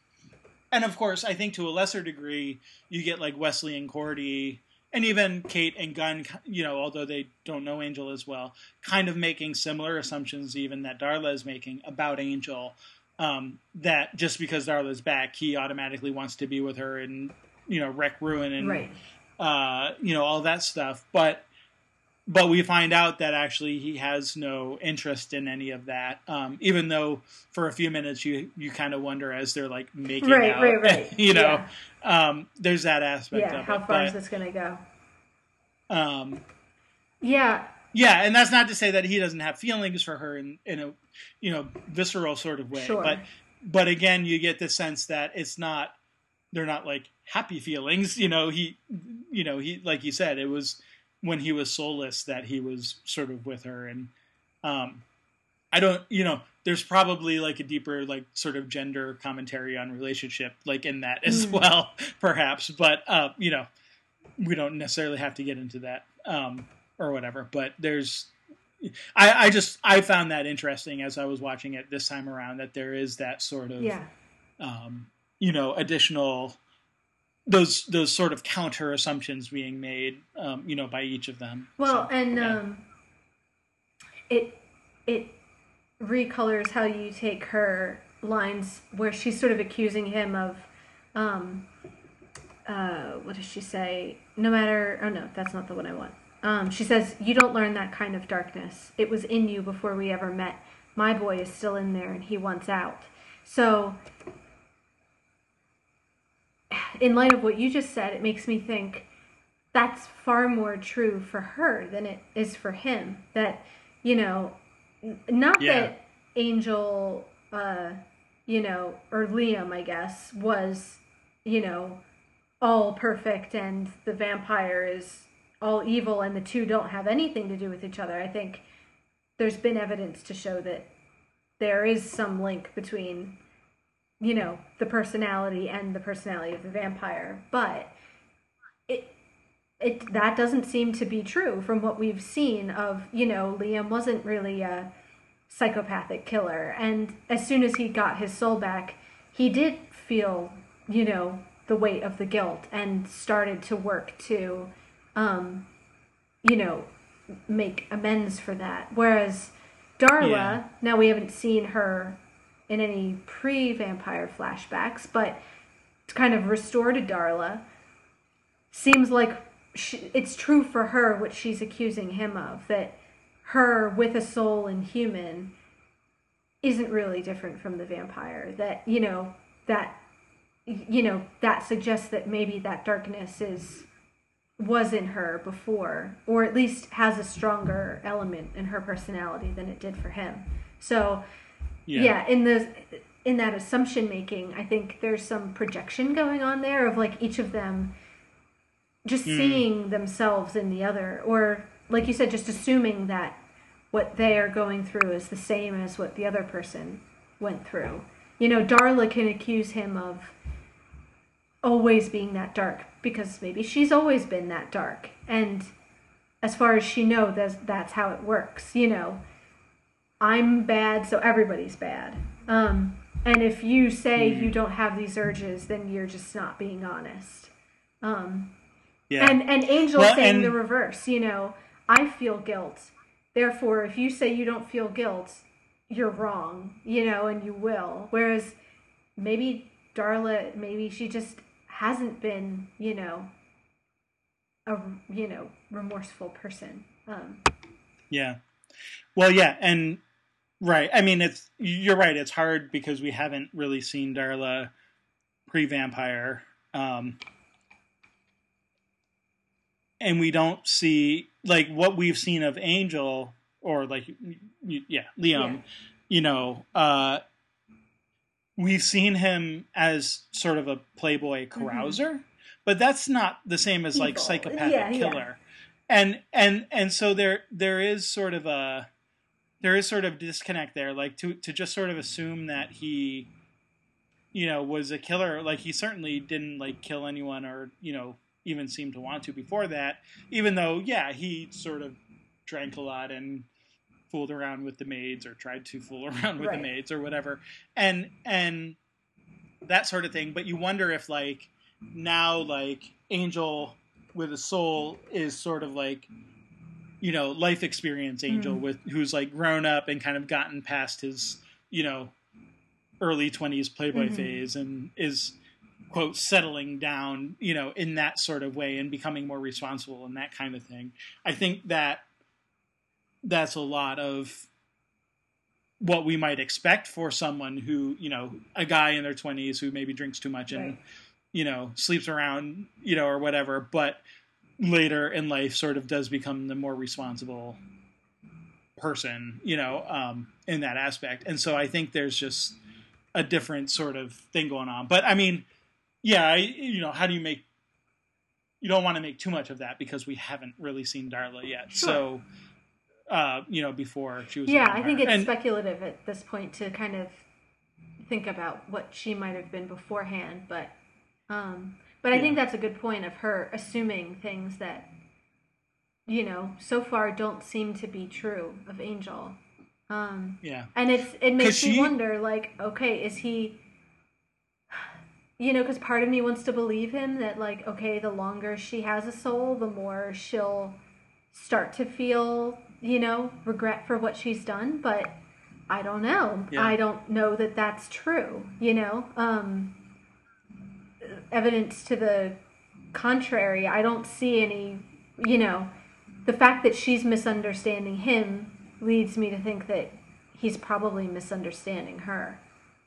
and of course, I think to a lesser degree, you get like Wesley and Cordy, and even Kate and Gunn. You know, although they don't know Angel as well, kind of making similar assumptions, even that Darla is making about Angel. Um, that just because Darla's back, he automatically wants to be with her and you know wreck, ruin, and right. uh, you know all that stuff. But but we find out that actually he has no interest in any of that. Um, even though for a few minutes you you kind of wonder as they're like making Right, out, right, right. *laughs* you know, Yeah. um, there's that aspect Yeah. of How it. far but, is this going to go? Um, Yeah. yeah, and that's not to say that he doesn't have feelings for her in in a you know visceral sort of way. Sure. But but again, you get the sense that it's not they're not like happy feelings. You know, he you know he like you said it was when he was soulless that he was sort of with her and um I don't you know there's probably like a deeper like sort of gender commentary on relationship like in that as Mm. well *laughs* perhaps but uh you know we don't necessarily have to get into that um or whatever but there's I, I just I found that interesting as I was watching it this time around that there is that sort of Yeah. um, you know additional those those sort of counter assumptions being made um, you know by each of them. Well, So, and yeah. um, it it recolors how you take her lines where she's sort of accusing him of, um, uh, what does she say? No matter. Oh no, that's not the one I want. Um, she says, "You don't learn that kind of darkness. It was in you before we ever met. My boy is still in there, and he wants out." So, in light of what you just said, it makes me think that's far more true for her than it is for him. That, you know, not Yeah. that Angel, uh, you know, or Liam, I guess, was, you know, all perfect and the vampire is all evil and the two don't have anything to do with each other. I think there's been evidence to show that there is some link between you know the personality and the personality of the vampire. But it it that doesn't seem to be true from what we've seen of you know Liam wasn't really a psychopathic killer. And as soon as he got his soul back he did feel you know the weight of the guilt and started to work to um you know make amends for that. Whereas Darla Yeah. now we haven't seen her in any pre-vampire flashbacks but to kind of restore to Darla seems like she, it's true for her what she's accusing him of that her with a soul and human isn't really different from the vampire that you know that you know that suggests that maybe that darkness is was in her before or at least has a stronger element in her personality than it did for him. So yeah, in the in that assumption making i think there's some projection going on there of like each of them just Hmm. seeing themselves in the other or like you said just assuming that what they are going through is the same as what the other person went through. You know darla can accuse him of always being that dark because maybe she's always been that dark. And as far as she knows that's, that's how it works you know i'm bad so everybody's bad um, and if you say Hmm. you don't have these urges then you're just not being honest um, yeah. and and Angel Well, saying and- the reverse. You know, I feel guilt. Therefore, if you say you don't feel guilt, you're wrong. You know, and you will. Whereas maybe Darla, maybe she just hasn't been. You know, a you know remorseful person. Um, Yeah. Well, yeah, and Right. I mean, it's you're right. It's hard because we haven't really seen Darla pre-vampire, um, and we don't see like what we've seen of Angel or like yeah Liam. Yeah. You know, uh, we've seen him as sort of a playboy carouser, but that's not the same as like Mm-hmm. Psychopathic Yeah, yeah. killer. And and and so there there is sort of a there is sort of disconnect there like to to just sort of assume that he you know was a killer like he certainly didn't like kill anyone or you know even seem to want to before that even though yeah he sort of drank a lot and fooled around with the maids or tried to fool *laughs* around with Right. the maids or whatever and and that sort of thing but you wonder if like now like angel with a soul is sort of like you know life experience angel Mhm. with who's like grown up and kind of gotten past his you know early 20s playboy Mhm. phase and is quote settling down you know in that sort of way and becoming more responsible and that kind of thing i think that that's a lot of what we might expect for someone who you know a guy in their 20s who maybe drinks too much and Right. you know sleeps around you know or whatever but later in life sort of does become the more responsible person you know um in that aspect and so i think there's just a different sort of thing going on but i mean yeah I, you know how do you make you don't want to make too much of that because we haven't really seen darla yet Sure. so uh you know before she was Yeah, I think vampire. it's And- speculative at this point to kind of think about what she might have been beforehand, but um but I Yeah. think that's a good point of her assuming things that you know, so far don't seem to be true of Angel. Um yeah and it's it makes me she- wonder like okay, is he you know, because part of me wants to believe him that, like, okay, the longer she has a soul, the more she'll start to feel, you know, regret for what she's done. But I don't know. Yeah. I don't know that that's true, you know? Um, evidence to the contrary, I don't see any, you know, the fact that she's misunderstanding him leads me to think that he's probably misunderstanding her.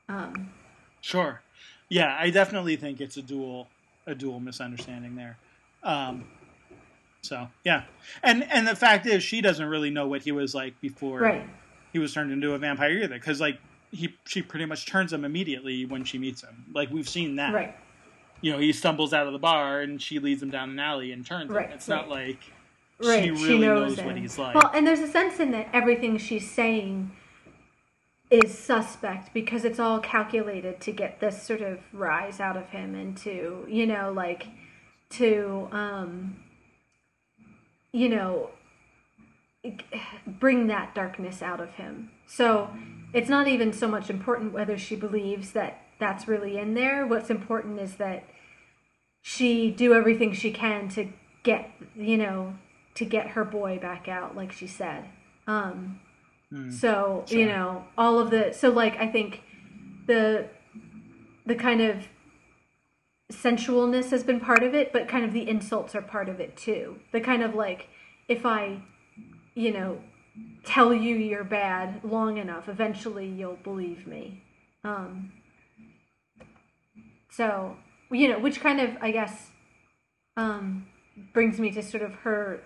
Um, Sure. Yeah, I definitely think it's a dual a dual misunderstanding there. Um, so yeah, and and the fact is, she doesn't really know what he was like before right. he was turned into a vampire either, because like he she pretty much turns him immediately when she meets him. Like we've seen that. Right. You know, he stumbles out of the bar and she leads him down an alley and turns Right, him. It's not like Right. she really knows, him. what he's like. Well, and there's a sense in that everything she's saying is suspect because it's all calculated to get this sort of rise out of him and to, you know, like to um you know bring that darkness out of him. So, it's not even so much important whether she believes that that's really in there. What's important is that she do everything she can to get, you know, to get her boy back out like she said. Um Hmm. so, Sure. you know, all of the so like I think the the kind of sensualness has been part of it, but kind of the insults are part of it too. The kind of like if I, you know, tell you you're bad long enough, eventually you'll believe me. Um so, you know, which kind of I guess um brings me to sort of her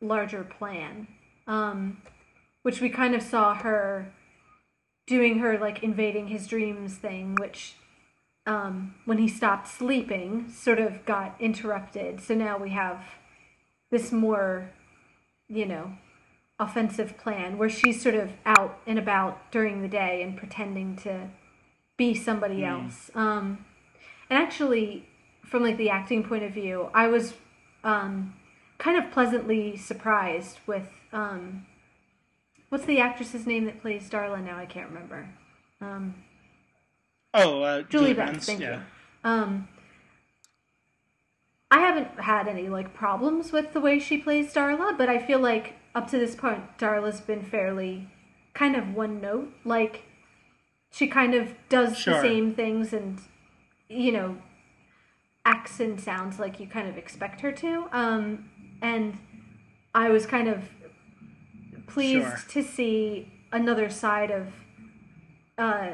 larger plan. Um which we kind of saw her doing her like invading his dreams thing, which um, when he stopped sleeping sort of got interrupted. So now we have this more, you know, offensive plan where she's sort of out and about during the day and pretending to be somebody Hmm. else. Um, and actually, from like the acting point of view, I was um, kind of pleasantly surprised with um, what's the actress's name that plays Darla now? I can't remember. Um, oh, uh, Julie Benz, Benz, thank yeah. you. Um, I haven't had any like problems with the way she plays Darla, but I feel like up to this point, Darla's been fairly kind of one note. Like she kind of does Sure. the same things and you know acts and sounds like you kind of expect her to. Um, and I was kind of pleased Sure. to see another side of uh,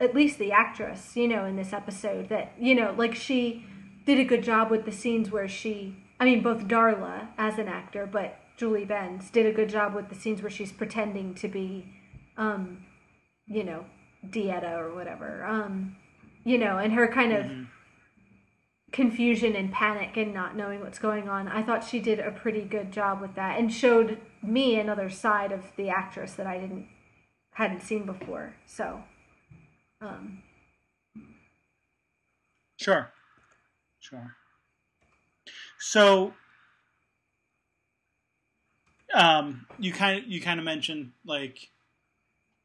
at least the actress, you know, in this episode that, you know, like she did a good job with the scenes where she, I mean, both Darla as an actor, but Julie Benz did a good job with the scenes where she's pretending to be, um, you know, Dieta or whatever. Um, you know, and her kind of mm-hmm. confusion and panic and not knowing what's going on. I thought she did a pretty good job with that and showed me another side of the actress that I didn't hadn't seen before. So, um, sure, sure. So, um, you kind of you kind of mentioned like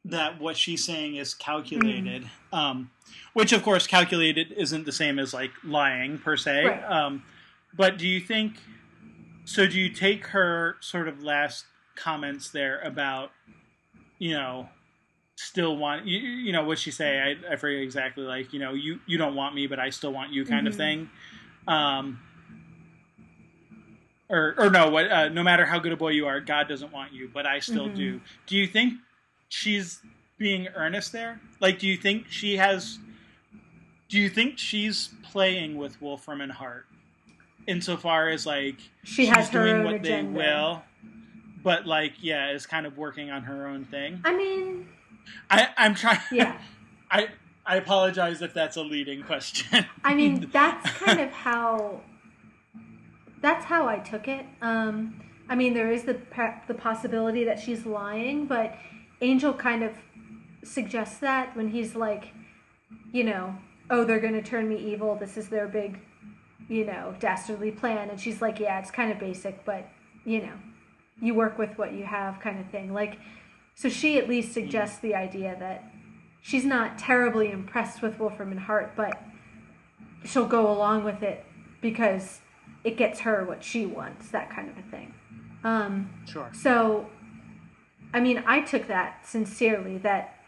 that what she's saying is calculated, mm. um, which of course calculated isn't the same as like lying per se. Right. Um, but do you think? So do you take her sort of last comments there about, you know, still want you, you know what she say? I, I forget exactly. Like you know, you you don't want me, but I still want you, kind mm-hmm. of thing. Um, or or no, what? Uh, no matter how good a boy you are, God doesn't want you, but I still mm-hmm. do. Do you think she's being earnest there? Like, do you think she has? Do you think she's playing with Wolfram and Hart, insofar as like she has doing what agenda. they will, but like yeah, is kind of working on her own thing. I mean, I I'm trying. *laughs* Yeah. I I apologize if that's a leading question. I mean, *laughs* that's kind of how. That's how I took it. Um, I mean, there is the the possibility that she's lying, but Angel kind of suggests that when he's like, you know, oh, they're going to turn me evil. This is their big, you know, dastardly plan. And she's like, yeah, it's kind of basic, but, you know, you work with what you have kind of thing. Like, so she at least suggests the idea that she's not terribly impressed with Wolfram and Hart, but she'll go along with it because it gets her what she wants, that kind of a thing. Um, sure. So I mean, I took that sincerely that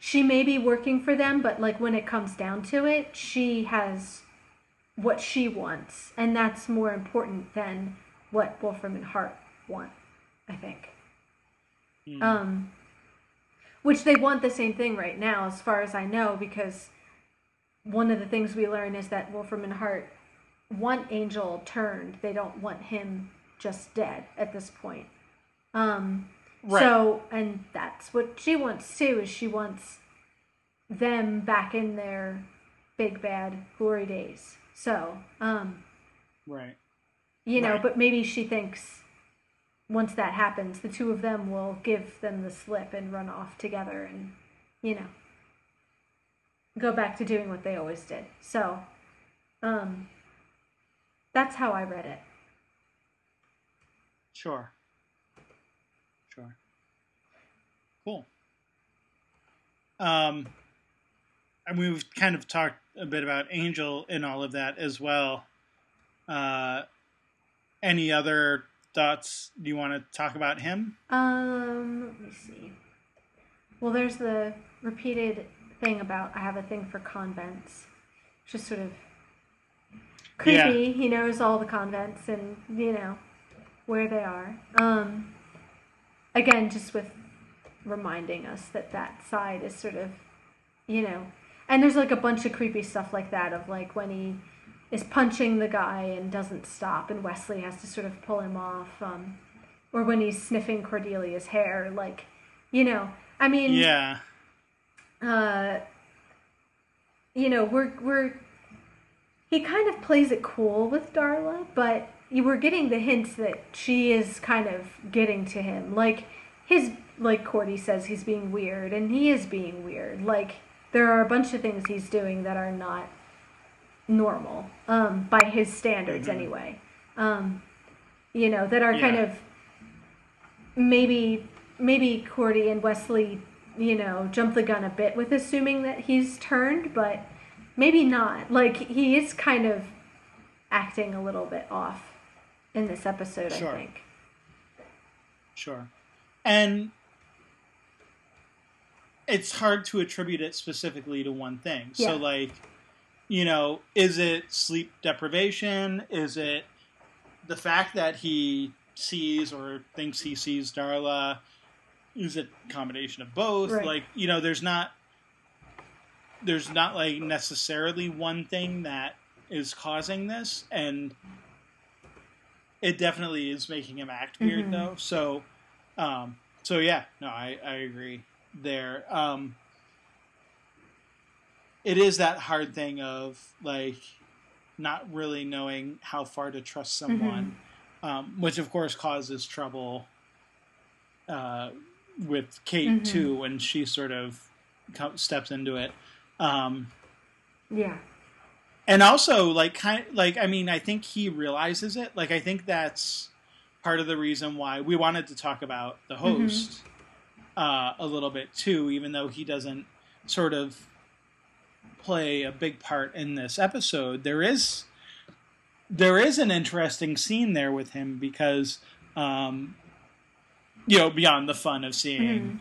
she may be working for them, but like when it comes down to it, she has what she wants, and that's more important than what Wolfram and Hart want, I think. Mm. Um, which they want the same thing right now, as far as I know, because one of the things we learn is that Wolfram and Hart want Angel turned. They don't want him just dead at this point. Um, Right. So, and that's what she wants too. Is she wants them back in their big bad glory days. So, um, right. You know, right. but maybe she thinks once that happens, the two of them will give them the slip and run off together, and you know, go back to doing what they always did. So, um, that's how I read it. Sure. Cool. Um, and we've kind of talked a bit about Angel and all of that as well. Uh, any other thoughts? Do you want to talk about him? Um, let me see. Well, there's the repeated thing about I have a thing for convents. Just sort of creepy. Yeah. He knows all the convents and you know where they are. Um, again, just with reminding us that that side is sort of, you know, and there's like a bunch of creepy stuff like that of like when he is punching the guy and doesn't stop and Wesley has to sort of pull him off, um, or when he's sniffing Cordelia's hair, like, you know, I mean, yeah, uh, you know, we're we're he kind of plays it cool with Darla, but you were getting the hints that she is kind of getting to him, like his like Cordy says he's being weird, and he is being weird. Like there are a bunch of things he's doing that are not normal um, by his standards, mm-hmm. anyway. Um, you know that are yeah. kind of maybe maybe Cordy and Wesley, you know, jump the gun a bit with assuming that he's turned, but maybe not. Like he is kind of acting a little bit off in this episode, sure. I think. Sure. And it's hard to attribute it specifically to one thing. Yeah. So like, you know, is it sleep deprivation? Is it the fact that he sees or thinks he sees Darla? is it a combination of both? Right. Like you know, there's not there's not like necessarily one thing that is causing this, and it definitely is making him act weird Mhm. though. So, um, so yeah, no, I I agree there. Um, it is that hard thing of like not really knowing how far to trust someone, um, which of course causes trouble uh, with Kate Mhm. too when she sort of steps into it. Um, Yeah. and also like kind like I mean I think he realizes it. Like I think that's part of the reason why we wanted to talk about the host uh, a little bit too, even though he doesn't sort of play a big part in this episode. There is there is an interesting scene there with him because um, you know beyond the fun of seeing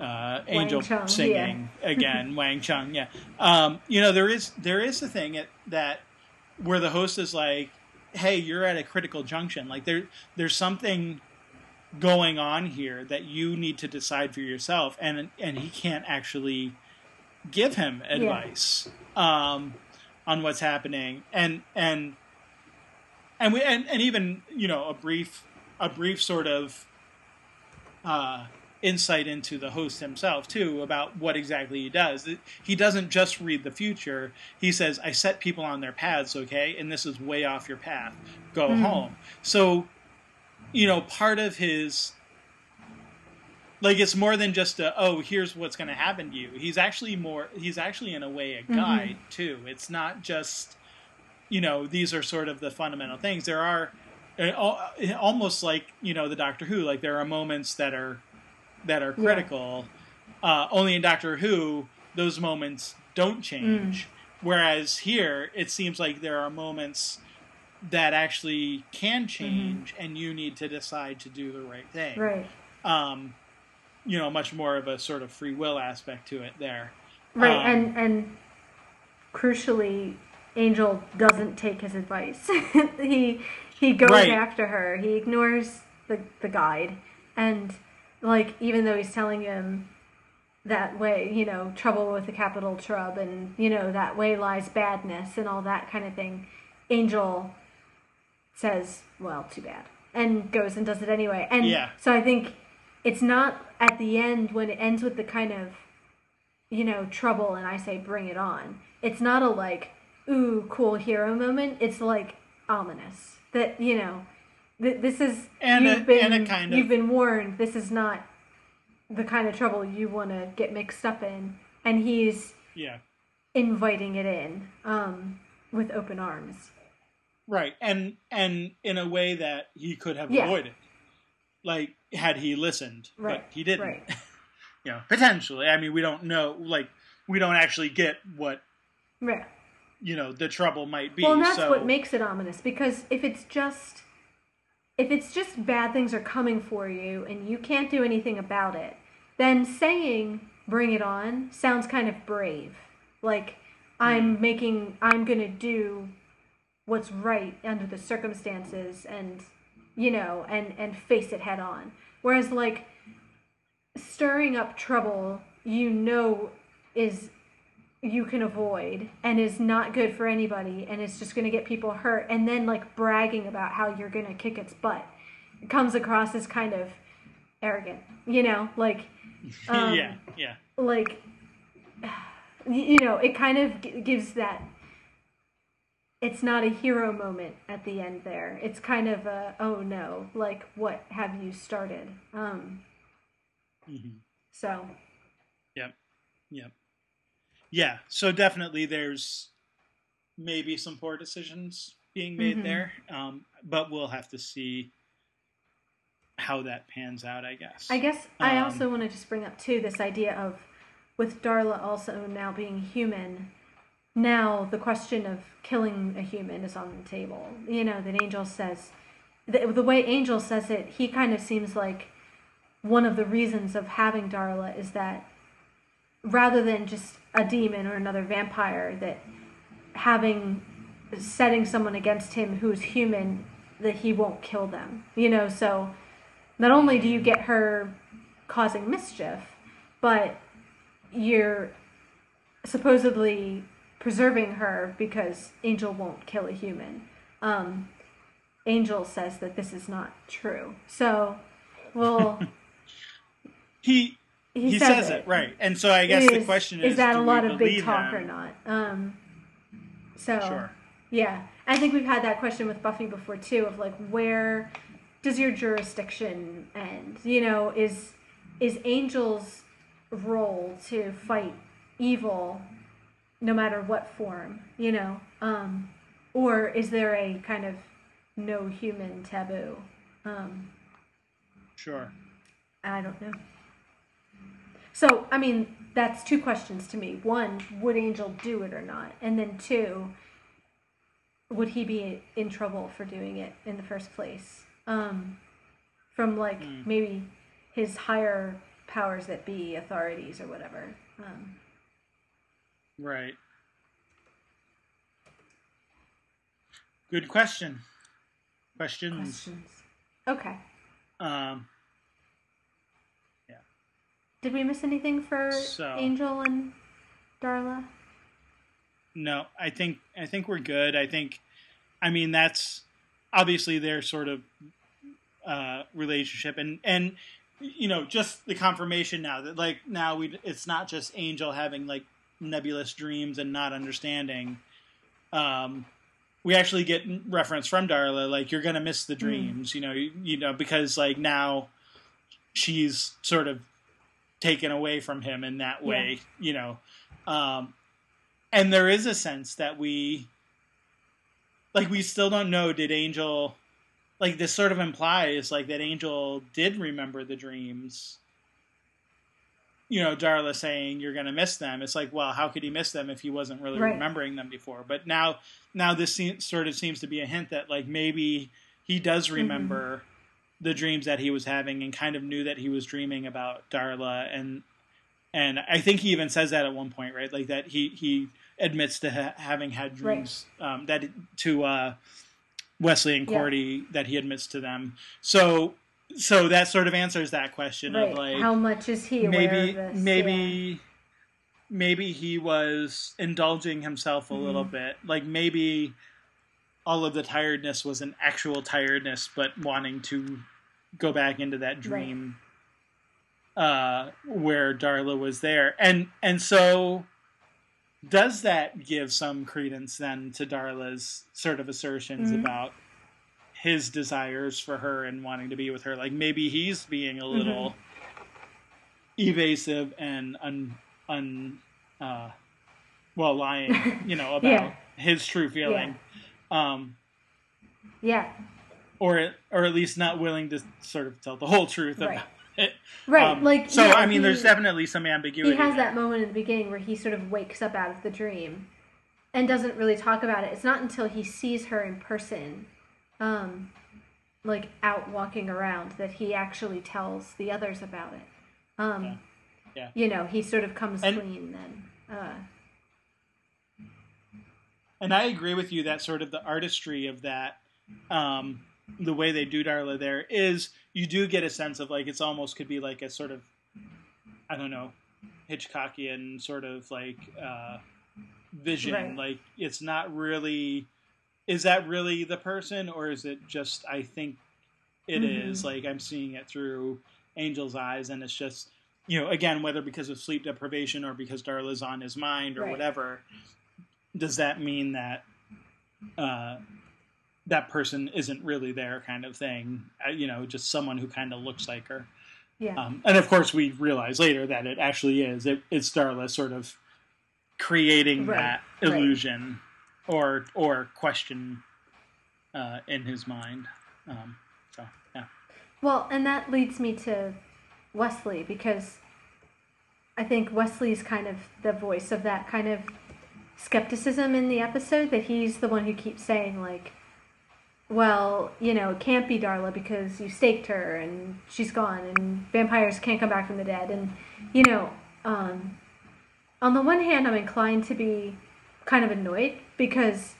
uh, Angel Chung, singing *laughs* again, Wang Chung. Yeah, um, you know there is there is a thing at, that where the host is like, "Hey, you're at a critical junction. Like there there's something going on here that you need to decide for yourself," and and he can't actually give him advice um, on what's happening, and and and we and, and even you know a brief a brief sort of uh, insight into the host himself too about what exactly he does. He doesn't just read the future. He says, "I set people on their paths, okay, and this is way off your path. Go Mhm. home." So, you know, part of his like it's more than just a oh here's what's going to happen to you. He's actually more he's actually in a way a guide too. It's not just you know these are sort of the fundamental things. There are uh, almost like you know the doctor who like there are moments that are that are Yeah. critical. Uh, only in doctor who those moments don't change. Whereas here it seems like there are moments that actually can change and you need to decide to do the right thing Right. um, you know, much more of a sort of free will aspect to it there. Right. Um, and and crucially, Angel doesn't take his advice. *laughs* he he goes Right. after her. He ignores the the guide, and like even though he's telling him that way, you know, trouble with the capital Trub, and you know that way lies badness, and all that kind of thing. Angel says, "Well, too bad," and goes and does it anyway. And Yeah. so I think it's not at the end when it ends with the kind of you know trouble and I say bring it on. It's not a like ooh cool hero moment. It's like ominous that you know th- this is And you've a- been and kind of- you've been warned. This is not the kind of trouble you want to get mixed up in, and he's Yeah, inviting it in um, with open arms. Right. And and in a way that he could have Yeah. avoided, like had he listened, Right. but he didn't. Right. *laughs* you know, potentially. I mean, we don't know. Like, we don't actually get what Right. you know the trouble might be. Well, and that's so, what makes it ominous because if it's just if it's just bad things are coming for you and you can't do anything about it, then saying bring it on sounds kind of brave. Like I'm hmm. making I'm going to do what's right under the circumstances and you know and and face it head on. Whereas like stirring up trouble, you know is you can avoid and is not good for anybody and it's just going to get people hurt and then like bragging about how you're going to kick its butt. It comes across as kind of arrogant you know? Like *laughs* um, yeah, yeah, like *sighs* you know it kind of g- gives that it's not a hero moment at the end there it's kind of a oh no like what have you started um hmm so yep, yep, yeah. So definitely, there's maybe some poor decisions being made Mhm. there, um, but we'll have to see how that pans out. I guess. I guess I Um, also want to just bring up too this idea of with Darla also now being human. Now the question of killing a human is on the table. You know that Angel says the, the way Angel says it, he kind of seems like one of the reasons of having Darla is that rather than just a demon or another vampire, that having setting someone against him who's human, that he won't kill them. You know, so not only do you get her causing mischief, but you're supposedly preserving her because Angel won't kill a human. Um, Angel says that this is not true. So, well, *laughs* he he, he says, says it right, and so I guess the Is- question is: is that a lot of big talk him? or not? Um, so Sure. yeah, I think we've had that question with Buffy before too. Of like, where does your jurisdiction end? You know, is is Angel's role to fight evil, no matter what form? You know, um, or is there a kind of no human taboo? Um, Sure. I don't know. So, I mean, that's two questions to me. One, would Angel do it or not? And then two, would he be in trouble for doing it in the first place? Um, from like Mm. maybe his higher powers that be, authorities or whatever. Um, Right. Good question. Questions. questions. Okay. Um, Yeah. Did we miss anything for So- Angel and Darla? no, I think I think we're good. I think, I mean, that's obviously their sort of uh, relationship, and and you know, just the confirmation now that like now we it's not just Angel having like nebulous dreams and not understanding. Um, we actually get reference from Darla, like you're gonna miss the dreams, you know, you, you know, because like now she's sort of taken away from him in that way, you know. Um, and there is a sense that we, like, we still don't know. Did Angel, like, this sort of implies like that Angel did remember the dreams. You know, Darla saying you're going to miss them. It's like, well, how could he miss them if he wasn't really Right. remembering them before? But now, now this se- sort of seems to be a hint that like maybe he does remember the dreams that he was having and kind of knew that he was dreaming about Darla and and I think he even says that at one point, right? Like that he he admits to ha- having had dreams um, that to uh, Wesley and Yeah. Cordy that he admits to them. So so that sort of answers that question Right. of like How much is he aware maybe of this? maybe maybe he was indulging himself a little Mhm. bit like maybe all of the tiredness was an actual tiredness but wanting to go back into that dream uh where darla was there and and so does that give some credence then to darla's sort of assertions Mhm. about his desires for her and wanting to be with her like maybe he's being a little evasive and un un uh well lying you know *laughs* about Yeah. his true feeling um Yeah. or or at least not willing to sort of tell the whole truth Right. about *laughs* it Right. Um, like so yeah, i mean there's definitely some ambiguity he has there. that moment in the beginning where he sort of wakes up out of the dream and doesn't really talk about it. It's not until he sees her in person, um, like out walking around, that he actually tells the others about it. Um, Yeah. Yeah. You know, he sort of comes And- clean then. Uh, And I agree with you that sort of the artistry of that, um, the way they do Darla there is you do get a sense of like it's almost could be like a sort of, I don't know, Hitchcockian sort of like uh, vision. Right. Like it's not really, is that really the person or is it just I think it is? Mhm. like I'm seeing it through Angel's eyes and it's just you know again whether because of sleep deprivation or because Darla's on his mind or Right. whatever does that mean that uh, that person isn't really there kind of thing? Uh, you know just someone who kind of looks like her. Yeah. um, and of course we realize later that it actually is. It, it's Darla sort of creating Right, that illusion or or question uh, in his mind. Um, so yeah. Well, and that leads me to Wesley because I think Wesley's kind of the voice of that kind of skepticism in the episode that he's the one who keeps saying like well, you know, it can't be Darla because you staked her and she's gone and vampires can't come back from the dead. And you know, um on the one hand I'm inclined to be kind of annoyed because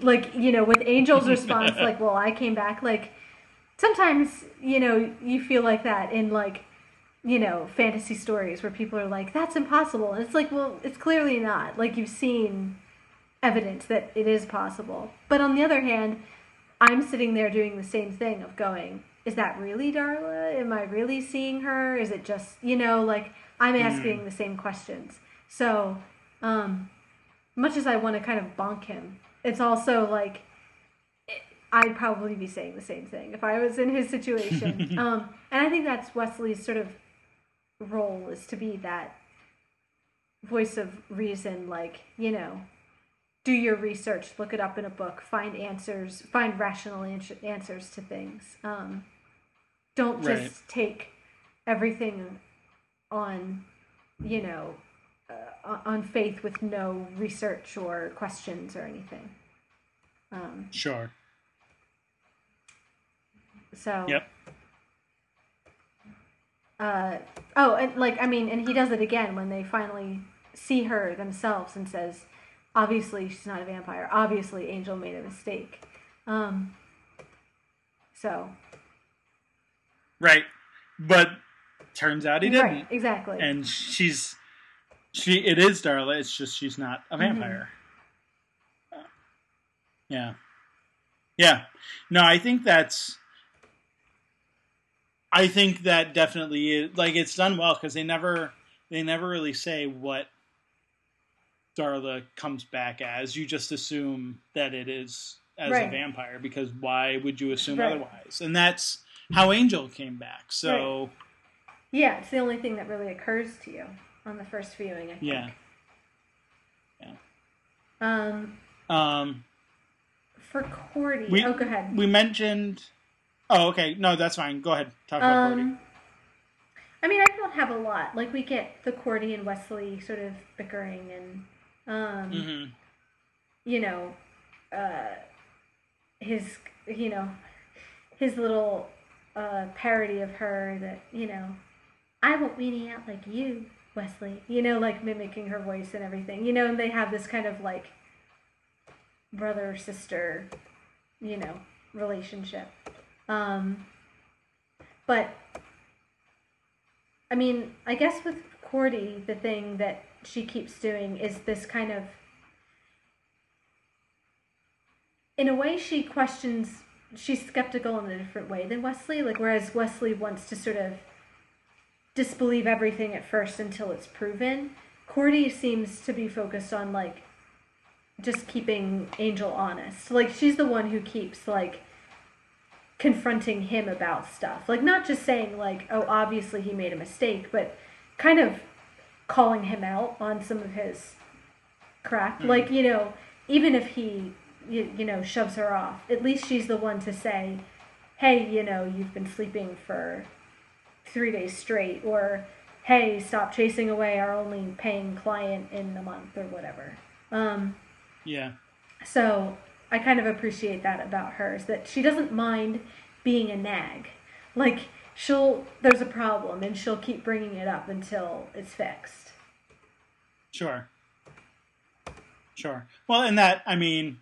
like, you know, with Angel's response like, well, I came back like sometimes you know you feel like that in like you know, fantasy stories where people are like, that's impossible. And it's like, well, it's clearly not. Like, you've seen evidence that it is possible. But on the other hand, I'm sitting there doing the same thing of going, is that really Darla? Am I really seeing her? Is it just, you know, like, I'm asking mm. the same questions. So, um, much as I want to kind of bonk him, it's also like, I'd probably be saying the same thing if I was in his situation. *laughs* um, and I think that's Wesley's sort of role is to be that voice of reason, like, you know, do your research, look it up in a book, find answers, find rational answers to things. Um, don't just right. take everything on, you know, uh, on faith with no research or questions or anything. Um, sure. So. Yep uh, oh, and like I mean, and he does it again when they finally see her themselves and says, "Obviously, she's not a vampire. Obviously, Angel made a mistake." Um, so. Right, but turns out he didn't. Right, exactly. And she's she. It is Darla. It's just she's not a mm-hmm. vampire. Mm-hmm. Yeah. Yeah. No, I think that's I think that definitely is like it's done well because they never they never really say what Darla comes back as. You just assume that it is as right. a vampire because why would you assume right. otherwise? And that's how Angel came back. So right. yeah, it's the only thing that really occurs to you on the first viewing. I think. Yeah. Yeah. Um. Um. For Cordy, we, oh, go ahead. We mentioned Oh, okay. No, that's fine. Go ahead. Talk about um, Cordy. I mean, I don't have a lot. Like we get the Cordy and Wesley sort of bickering, and um, mm-hmm. you know, uh, his you know his little uh, parody of her that you know I won't weenie out like you, Wesley. You know, like mimicking her voice and everything. You know, and they have this kind of like brother sister, you know, relationship. Um, but I mean, I guess with Cordy, the thing that she keeps doing is this kind of, in a way, she questions. She's skeptical in a different way than Wesley. Like, whereas Wesley wants to sort of disbelieve everything at first until it's proven. Cordy seems to be focused on like just keeping Angel honest. Like she's the one who keeps like confronting him about stuff. Like not just saying like, "Oh, obviously he made a mistake," but kind of calling him out on some of his crap. Mm-hmm. Like, you know, even if he you, you know, shoves her off, at least she's the one to say, "Hey, you know, you've been sleeping for 3 days straight," or "Hey, stop chasing away our only paying client in the month," or whatever. Um, yeah. So I kind of appreciate that about her is that she doesn't mind being a nag. Like she'll there's a problem and she'll keep bringing it up until it's fixed. Sure. Sure. Well, and that I mean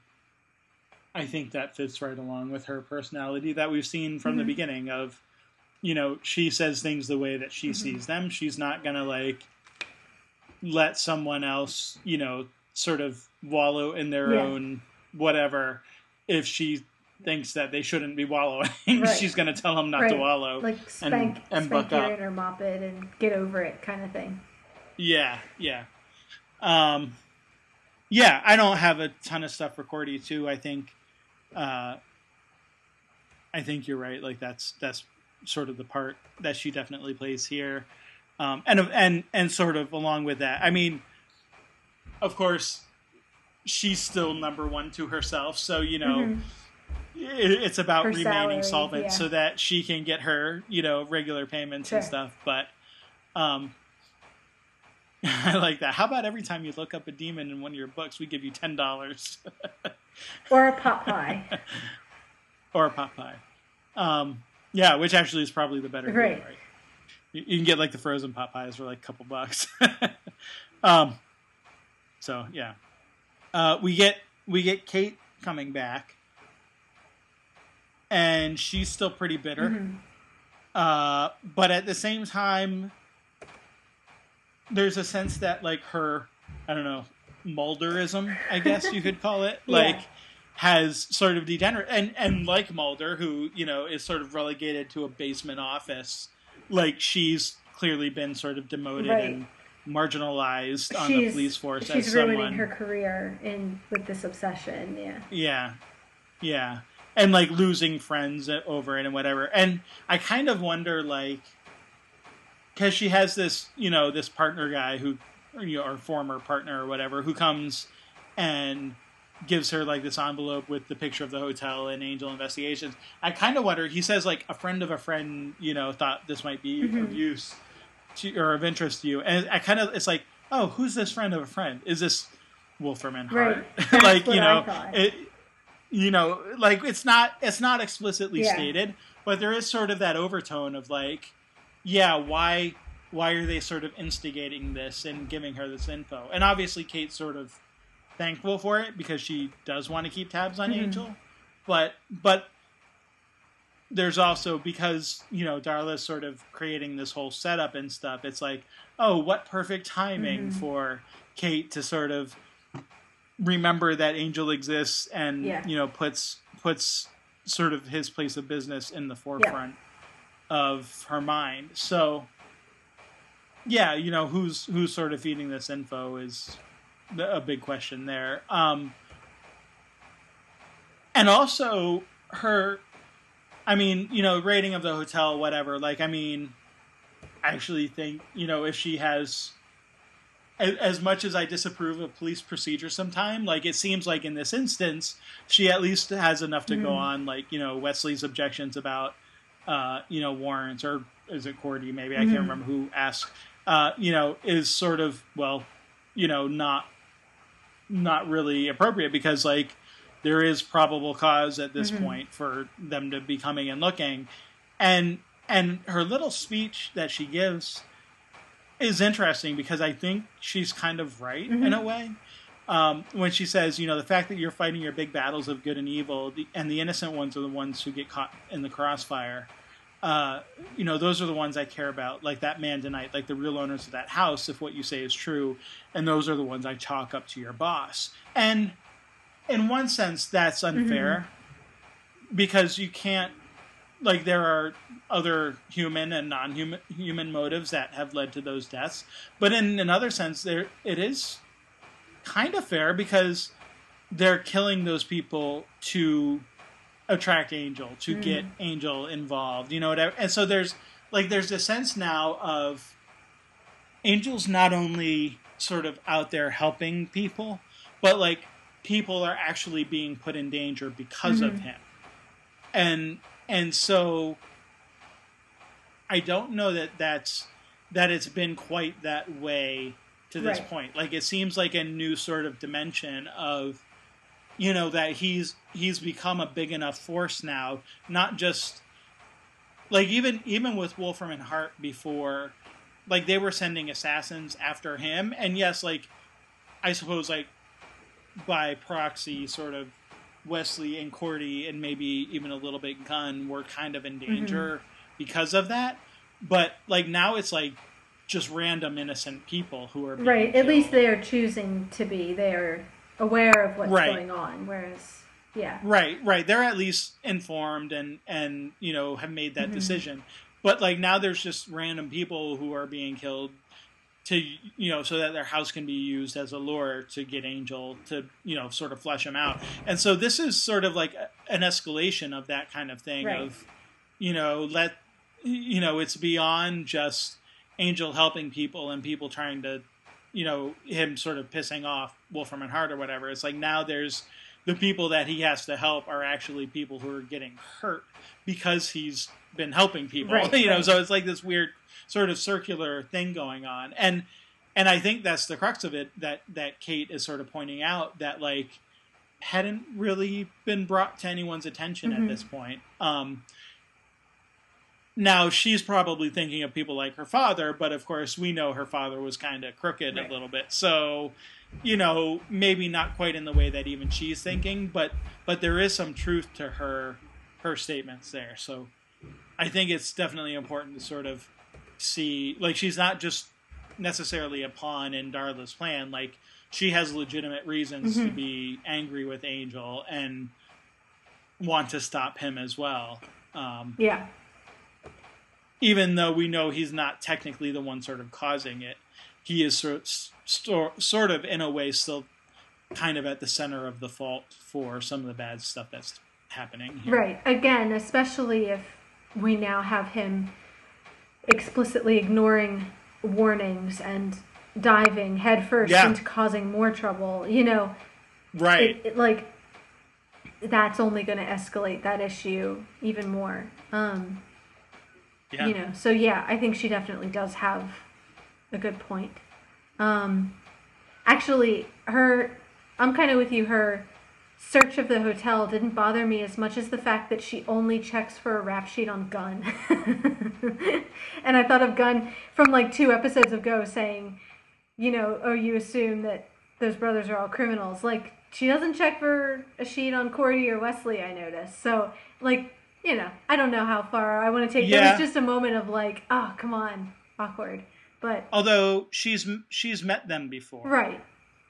I think that fits right along with her personality that we've seen from mm-hmm. the beginning of you know, she says things the way that she mm-hmm. sees them. She's not going to like let someone else, you know, sort of wallow in their yeah. own whatever if she thinks that they shouldn't be wallowing. *laughs* Right. She's going to tell them not right. to wallow. Like spank, and, and spank it or mop it and get over it kind of thing. Yeah, yeah. Um, yeah, I don't have a ton of stuff for Cordy too. I think, uh, I think you're right. Like that's that's sort of the part that she definitely plays here, um, and and and sort of along with that. I mean, of course, she's still number one to herself. So you know, mm-hmm. it, it's about her remaining salary, solvent yeah. so that she can get her you know regular payments sure. and stuff. But um, *laughs* I like that. How about every time you look up a demon in one of your books, we give you ten dollars, *laughs* or a pot pie, *laughs* or a pot pie. Um, yeah, which actually is probably the better right. Deal, right? You, you, can get like the frozen pot pies for like a couple bucks. *laughs* um, so yeah, uh, we get we get Kate coming back, and she's still pretty bitter. Mm-hmm. Uh, but at the same time, there's a sense that like her, I don't know, Mulderism, I guess you could call it, *laughs* Yeah. like has sort of degenerate and and like Mulder, who you know is sort of relegated to a basement office, like she's clearly been sort of demoted Right. and marginalized on the police force she's as ruining someone. her career in with this obsession. Yeah. Yeah, yeah, and like losing friends over it and whatever. And I kind of wonder, like, because she has this, you know, this partner guy who, or, you know, or former partner or whatever, who comes and gives her like this envelope with the picture of the hotel and Angel Investigations. I kind of wonder. He says like a friend of a friend, you know, thought this might be Mhm. of use to or of interest to you, and I kind of it's like, oh, who's this friend of a friend? Is this Wolfram and Hart? Right. *laughs* Like you know, it, you know, like it's not it's not explicitly Yeah. stated, but there is sort of that overtone of like, yeah, why why are they sort of instigating this and giving her this info? And obviously, Kate's sort of thankful for it because she does want to keep tabs on Mhm. Angel, but but there's also because you know Darla's sort of creating this whole setup and stuff. It's like, oh, what perfect timing Mhm. for Kate to sort of remember that Angel exists and Yeah. you know puts puts sort of his place of business in the forefront of her mind. So yeah, you know who's who's sort of feeding this info is the- a big question there. Um, and also her, I mean, you know, rating of the hotel, whatever. Like, I mean, I actually think you know if she has. a- As much as I disapprove of police procedure sometime, like it seems like in this instance, she at least has enough to go Mhm. on, like, you know, Wesley's objections about, uh, you know, warrants, or is it Cordy, maybe? I can't remember who asked, uh, you know, is sort of, well, you know, not not really appropriate because like there is probable cause at this Mhm. point for them to be coming and looking and and her little speech that she gives is interesting because I think she's kind of right in Mhm. a way. Um, when she says, you know, the fact that you're fighting your big battles of good and evil, the, and the innocent ones are the ones who get caught in the crossfire. Uh, you know, those are the ones I care about, like that man tonight, like the real owners of that house, if what you say is true, and those are the ones I chalk up to your boss. And in one sense, that's unfair because you can't, like, there are other human and non-human human motives that have led to those deaths, but in another sense, there it is kind of fair because they're killing those people to attract Angel, to Mm. get Angel involved, you know whatever. And so there's like there's a sense now of Angel's not only sort of out there helping people, but like people are actually being put in danger because of Mhm. him. And and so I don't know that that's that it's been quite that way to this Right. point. Like it seems like a new sort of dimension of you know that he's he's become a big enough force now, not just like even even with Wolfram and Hart before like they were sending assassins after him and yes like I suppose like by proxy sort of Wesley and Cordy and maybe even a little bit Gunn were kind of in mm-hmm. danger because of that. But like now it's like just random innocent people who are being Right. At least they are choosing to be. They are aware of what's Right. going on. Whereas, yeah. Right, right. They're at least informed and and you know have made that Mhm. decision. But like now there's just random people who are being killed to you know so that their house can be used as a lure to get Angel to you know sort of flesh him out. And so this is sort of like an escalation of that kind of thing Right. of you know let you know it's beyond just Angel helping people and people trying to you know him sort of pissing off Wolfram and Hart or whatever. It's like now there's the people that he has to help are actually people who are getting hurt because he's been helping people. Right, *laughs* you know, right. so it's like this weird sort of circular thing going on. And and I think that's the crux of it that that Kate is sort of pointing out that like hadn't really been brought to anyone's attention Mhm. at this point. Um now she's probably thinking of people like her father, but of course we know her father was kind of crooked Right. a little bit. So, you know, maybe not quite in the way that even she's thinking, but but there is some truth to her her statements there. So, I think it's definitely important to sort of see, like, she's not just necessarily a pawn in Darla's plan. Like, she has legitimate reasons mm-hmm. to be angry with Angel and want to stop him as well. Um, yeah. Even though we know he's not technically the one sort of causing it, he is sort of, sort of in a way still kind of at the center of the fault for some of the bad stuff that's happening. Here. Right. Again, especially if we now have him explicitly ignoring warnings and diving headfirst yeah. into causing more trouble. You know, right? It, it, like that's only going to escalate that issue even more. Um, yeah. You know, so yeah, I think she definitely does have a good point. Um, actually, her, I'm kind of with you. Her search of the hotel didn't bother me as much as the fact that she only checks for a rap sheet on Gunn. *laughs* and I thought of Gunn from like two episodes ago saying, you know, oh, you assume that those brothers are all criminals. Like, she doesn't check for a sheet on Cordy or Wesley, I noticed. So, like, you know, I don't know how far I want to take. Yeah. There was just a moment of like, oh, come on, awkward. But although she's she's met them before, right?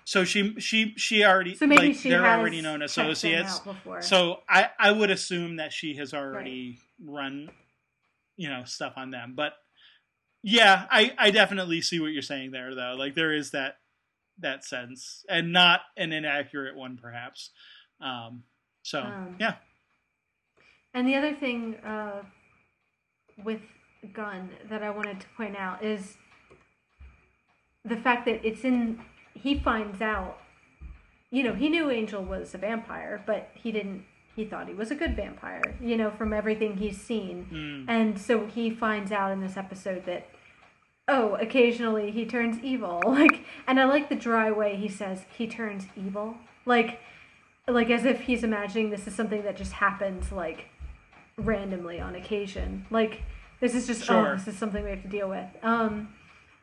So she she she already so maybe like, she they're already known associates. So I I would assume that she has already right. run, you know, stuff on them. But yeah, I I definitely see what you're saying there though. Like there is that that sense, and not an inaccurate one perhaps. Um, so um, yeah. And the other thing uh, with Gunn that I wanted to point out is the fact that it's in he finds out you know he knew angel was a vampire but he didn't he thought he was a good vampire you know from everything he's seen. Mm. and so he finds out in this episode that oh occasionally he turns evil. *laughs* Like and i like the dry way he says he turns evil. Like like as if he's imagining this is something that just happens like randomly on occasion like this is just oh, sure. oh this is something we have to deal with um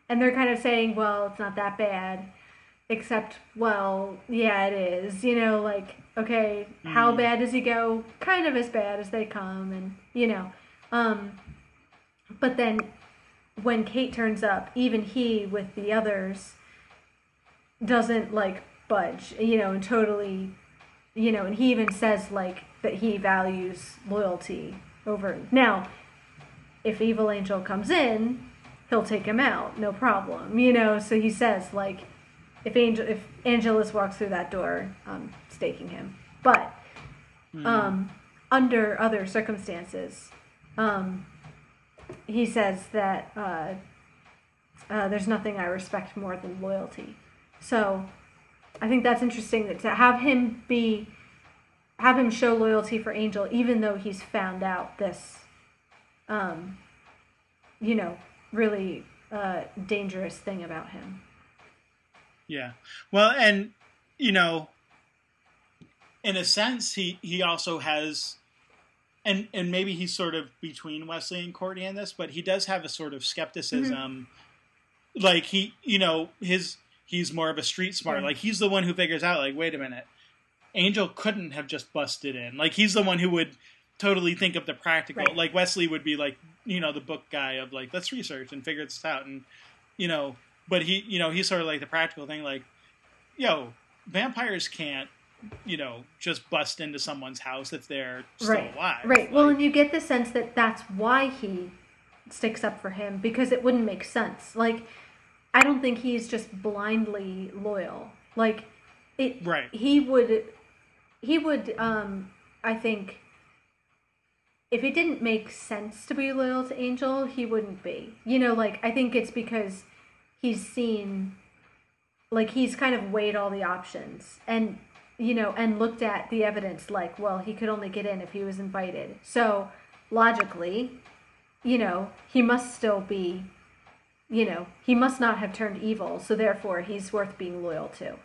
and they're kind of saying well it's not that bad except well yeah it is you know like okay mm. how bad does he go kind of as bad as they come and you know um but then when kate turns up even he with the others doesn't like budge you know and totally you know and he even says like that he values loyalty over now if evil angel comes in he'll take him out no problem you know so he says like if Angel if Angelus walks through that door, um, staking him. But mm. um, under other circumstances, um, he says that uh, uh, there's nothing I respect more than loyalty. So I think that's interesting that to have him be have him show loyalty for Angel, even though he's found out this, um, you know, really uh, dangerous thing about him. Yeah. Well, and you know, in a sense, he he also has, and and maybe he's sort of between Wesley and Cordy in this, but he does have a sort of skepticism. Mm-hmm. Like he, you know, his he's more of a street smart. Like he's the one who figures out. Like, wait a minute, Angel couldn't have just busted in. Like he's the one who would totally think of the practical. Right. Like Wesley would be like, you know, the book guy of like, let's research and figure this out, and you know, but he, you know, he's sort of like the practical thing, like, yo, vampires can't, you know, just bust into someone's house if they're still right. alive. Right. Like, well, and you get the sense that that's why he sticks up for him because it wouldn't make sense. Like, I don't think he's just blindly loyal. Like, it. Right. He would. He would. Um. I think. If it didn't make sense to be loyal to Angel, he wouldn't be. You know, like I think it's because he's seen like he's kind of weighed all the options and you know and looked at the evidence like well he could only get in if he was invited so logically you know he must still be you know he must not have turned evil so therefore he's worth being loyal to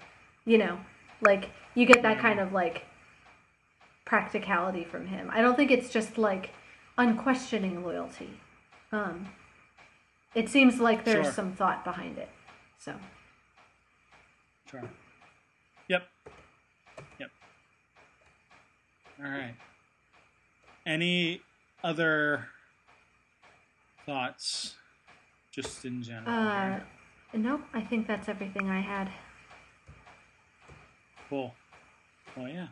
you know like you get that kind of like practicality from him i don't think it's just like unquestioning loyalty um it seems like there's sure. some thought behind it. So. Sure. Yep. Yep. All right. Any other thoughts, just in general? Uh, nope. I think that's everything I had. Cool. Well, yeah.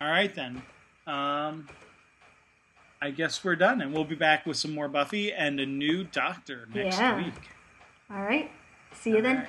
All right then. Um, I guess we're done, and we'll be back with some more Buffy and a new Doctor next Yeah. week. All right. See you All then. right.